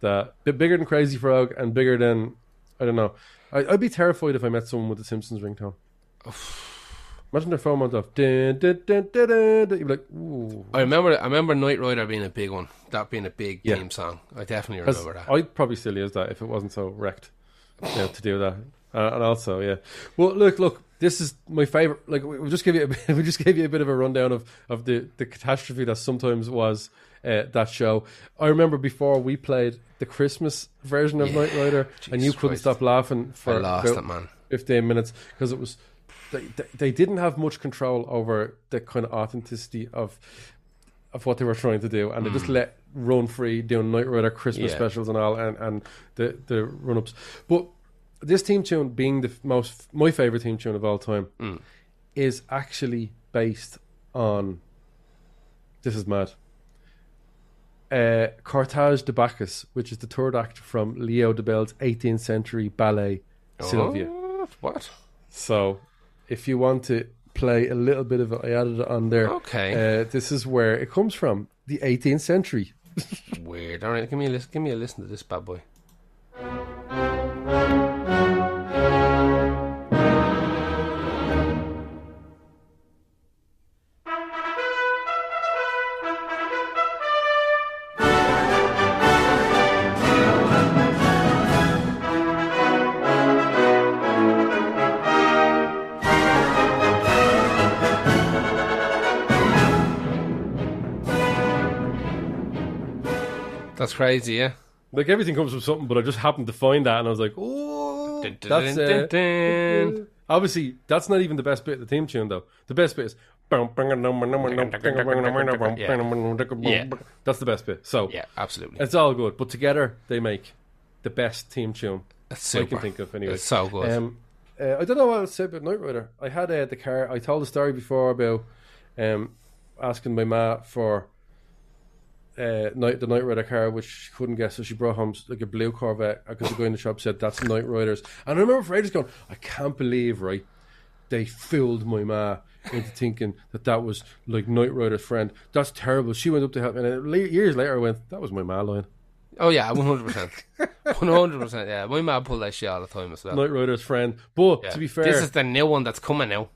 That bit bigger than Crazy Frog and bigger than I don't know. I, I'd be terrified if I met someone with the Simpsons ringtone. Imagine their phone went off. Dun, dun, dun, dun, dun, dun. You'd be like, ooh. I remember. I remember Knight Rider being a big one. That being a big Yeah. theme song. I definitely remember that. I'd probably still use that if it wasn't so wrecked you know, to do that. Uh, and also, yeah. Well, look, look. This is my favorite. Like we we just gave you, a, bit- we just gave you a bit of a rundown of of the the catastrophe that sometimes was uh, that show. I remember before we played the Christmas version of Yeah, Knight Rider, and you couldn't Christ. stop laughing for I lost about it, man. 15 minutes because it was they, they, they didn't have much control over the kind of authenticity of of what they were trying to do. And they just let run free doing Knight Rider Christmas Yeah. specials and all and, and the, the run ups but this theme tune being the most my favorite theme tune of all time is actually based on this is mad uh, Cortège de Bacchus which is the third act from Leo Delibes's 18th century ballet Sylvia. Oh, what? so, if you want to play a little bit of it, I added it on there. Okay. Uh, this is where it comes from, the 18th century. Weird. All right, give me a listen. Give me a listen to this bad boy. Crazy, yeah. Like everything comes from something, but I just happened to find that, and I was like, "Oh, Dun, dun, that's dun, uh, dun, dun. obviously that's not even the best bit of the theme tune, though. The best bit is Yeah. that's the best bit. So Yeah, absolutely. it's all good, but together they make the best team tune That's I can think of anyway. It's so good. Um, uh, I don't know what I'd say about Knight Rider. I had uh, the car. I told the story before about um, asking my ma for uh, night the Knight Rider car, which she couldn't get, so she brought home like a blue Corvette. Because the guy in the shop said that's Knight Riders, and I remember for ages going, I can't believe right they fooled my ma into thinking that that was like Knight Rider's friend. That's terrible. She went up to help, me, and years later I went, that was my ma line. oh yeah, one hundred percent, one hundred percent. Yeah, my mum pulled that shit all the time as well. Knight Rider's friend. But Yeah. to be fair, this is the new one that's coming now.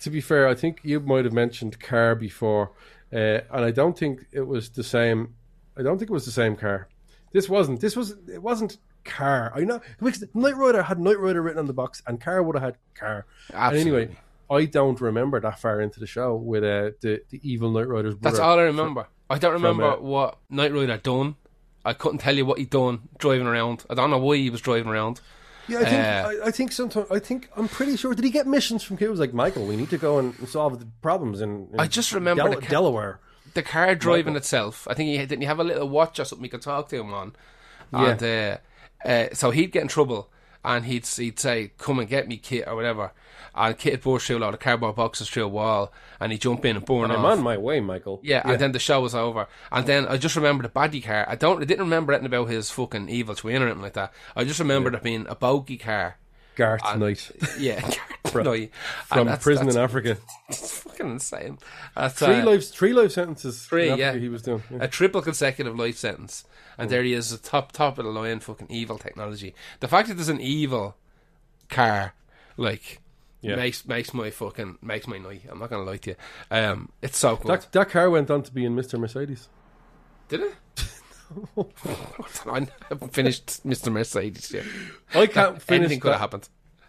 to be fair, I think you might have mentioned car before, uh, and I don't think it was the same. I don't think it was the same car. This wasn't. This was. It wasn't car. I know. Because Knight Rider had Knight Rider written on the box, and car would have had car. And anyway, I don't remember that far into the show with uh, the the evil Knight Rider's. That's all I remember. I don't remember uh, what Knight Rider done. I couldn't tell you what he done driving around. I don't know why he was driving around. Yeah, I think. Uh, I, I think sometimes. I think I'm pretty sure. Did he get missions from kids like Michael? We need to go and solve the problems in. in I just remember Del- the Delaware. The car driving itself. I think he didn't he have a little watch or something you could talk to him on. And uh, uh, so he'd get in trouble and he'd he'd say, "Come and get me, Kit," or whatever. And Kit would burst through a lot of cardboard boxes through a wall, and he'd jump in and burn I'm off. on my way, Michael. Yeah, and then the show was over. And then I just remember the baddie car. I don't, I didn't remember anything about his fucking evil twin or anything like that. I just remembered it being a bogey car. Garth And- Knight Yeah, Garth from, Knight. from prison in Africa. It's fucking insane. That's, Three uh, lives, three life sentences. Three, yeah. He was doing. Yeah. a triple consecutive life sentence, and there he is, a top top of the line, fucking evil technology. The fact that there's an evil car, like, Yeah. makes makes my fucking makes my night. I'm not gonna lie to you. Um, it's so good. That, that car went on to be in Mr. Mercedes. Did it? I haven't finished Mr. Mercedes yet. I can't finish Anything could that. have happened.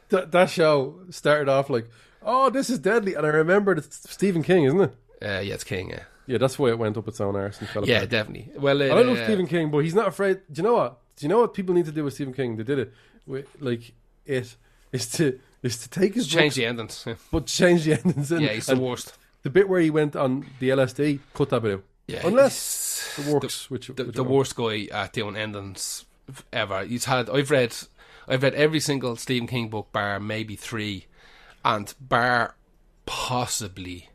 that, that show started off like, oh, this is deadly, and I remembered it's Stephen King, isn't it? Uh, yeah, it's King. Yeah, Yeah, that's why it went up its own arse and fell yeah, apart. definitely. Well, uh, I love Stephen King, but he's not afraid. Do you know what? Do you know what people need to do with Stephen King? They did it with like it is to is to take his change the endings. Yeah, but change the endings. In, yeah he's the worst. The bit where he went on the LSD, cut that bit out. Yeah, Unless it works, which, the, which the I- worst guy at doing endings ever. He's had. I've read. I've read every single Stephen King book, bar maybe three, and bar possibly,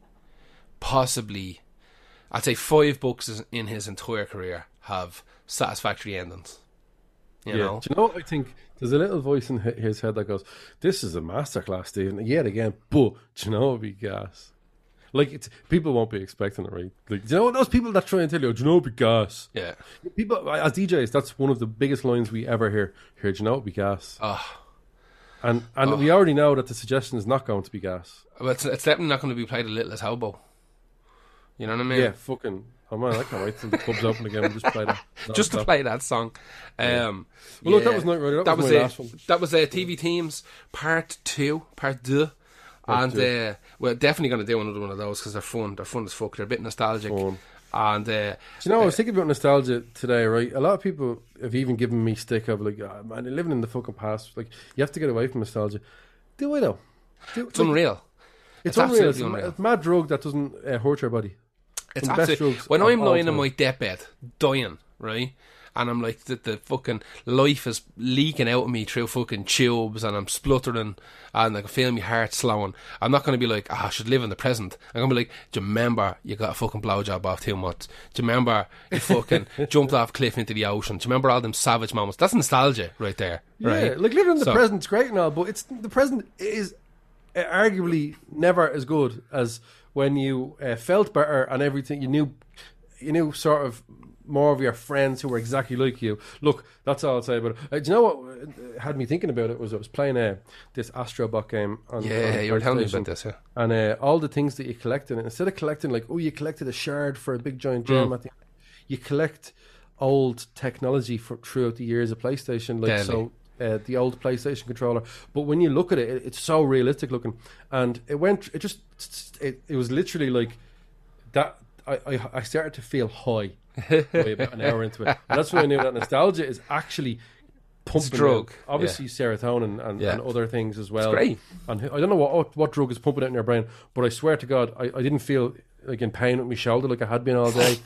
possibly, I'd say five books in his entire career have satisfactory endings. You yeah. know, Do you know what I think? There's a little voice in his head that goes, "This is a masterclass, Stephen." Yet again, but you know be gas. Like it's, people won't be expecting it, right? Like, you know those people that try and tell you, oh, "Do you know Bee Gees"? yeah. People as DJs, that's one of the biggest lines we ever hear. Here, do you know Bee Gees? Oh, And and ah. we already know that the suggestion is not going to be gas. well, it's, it's definitely not going to be played a little as hobo. You know what I mean? Yeah, fucking. Oh man, I can't wait till the club's open again and just play that. just to play that song. Um, Well, look, that was Knight Rider. That, that was, was it. last one. That was uh, TV Teams Part Two, Part Two, and two. uh, we're definitely going to do another one of those because they're fun. They're fun as fuck. They're a bit nostalgic, Fun. and uh, Do you know, I was thinking about nostalgia today, right? A lot of people have even given me stick of like, oh, man, you're living in the fucking past. Like, you have to get away from nostalgia. Do I though? Do, it's unreal. It's, it's unreal. It's a, unreal. it's a mad drug that doesn't uh, hurt your body. It's One the best absolutely when I'm lying in my deathbed, dying, right, and I'm like the, the fucking life is leaking out of me through fucking tubes, and I'm spluttering, and I can feel my heart slowing. I'm not going to be like, ah, I should live in the present. I'm going to be like, do you remember you got a fucking blowjob off too much? Do you remember you fucking jumped off cliff into the ocean? Do you remember all them savage moments? That's nostalgia right there, right? Yeah, like living in the So- present's great and all, but it's the present is uh, arguably never as good as when you uh, felt better and everything. You knew, you knew sort of more of your friends who were exactly like you. Look, that's all I'll say about it. Uh, do you know what uh, had me thinking about it was I was playing uh, this Astrobot game. On, Yeah, on you were telling me about this, yeah. And uh, all the things that you collected, instead of collecting like, oh, you collected a shard for a big giant Mm. gem at the you collect old technology for throughout the years of PlayStation, like Deadly. so uh, the old PlayStation controller. But when you look at it, it, it's so realistic looking, and it went. It just it, it was literally like that. I, I I started to feel high about an hour into it, and that's when I knew that nostalgia is actually. Pumping drug, out, obviously serotonin and, Yeah. and other things as well. great. And I don't know what, what drug is pumping out in your brain, but I swear to God, I, I didn't feel like in pain with my shoulder like I had been all day.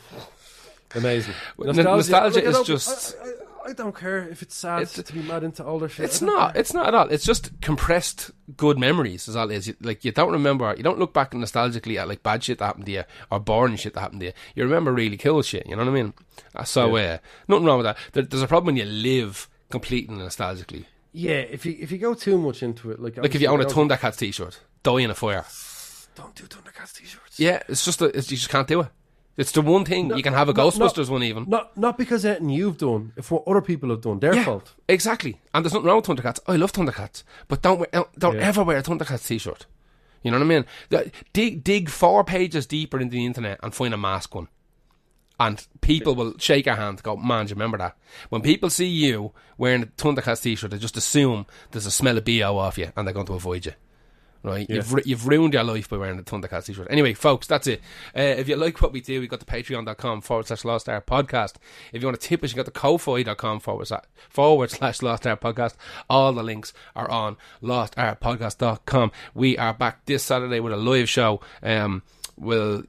Amazing. N- nostalgia like, is just- I, I, I don't care if it's sad It's- to be mad into older shit. It's don't care. It's not at all. It's just compressed good memories. Is all it is. You- Like you don't remember. You don't look back nostalgically at like bad shit that happened to you or boring shit that happened to you. You remember really cool shit. You know what I mean? Uh, So uh, nothing wrong with that. There, there's a problem when you live completely nostalgically. Yeah, if you if you go too much into it, like Like if you own a Thundercats t-shirt, die in a fire. don't do Thundercats t-shirts. Yeah, it's just a, it's, you just can't do it. It's the one thing you can have a no, no. Ghostbusters one even. Not not because anything you've done, if what other people have done, their Yeah, fault. exactly. And there's nothing wrong with Thundercats. I love Thundercats, but don't wear, don't- Yeah. ever wear a Thundercats t-shirt. You know what I mean? Dig dig four pages deeper into the internet and find a mask one, and people will shake your hand. and Go, man, do you remember that? When people see you wearing a Thundercats t-shirt, they just assume there's a smell of bo off you, and they're going to avoid you. Right, you've you've ruined your life by wearing the Thundercats t-shirt. Anyway, folks, that's it. Uh, if you like what we do, we got the patreon.com forward slash Lost Hour podcast. If you want to tip us, you got the ko-fi.com forward slash, forward slash Lost Hour podcast. All the links are on losthourpodcast.com. We are back this Saturday with a live show. Um, will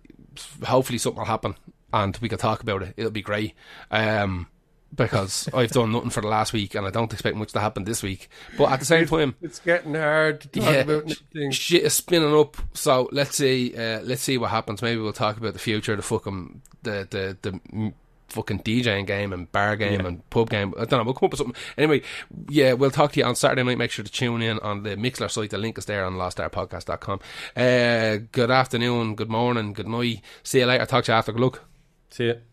hopefully something will happen and we can talk about it. It'll be great. Um, because I've done nothing for the last week and I don't expect much to happen this week. But at the same time, It's getting hard to talk yeah, about things. shit is spinning up. So let's see, uh, let's see what happens. Maybe we'll talk about the future, the fucking the the the fucking DJing game and bar game and pub game. I don't know. We'll come up with something. Anyway, yeah, we'll talk to you on Saturday night. Make sure to tune in on the Mixlr site. The link is there on losthourpodcast.com. Uh, good afternoon, good morning, good night. See you later. Talk to you after. Good luck. See it.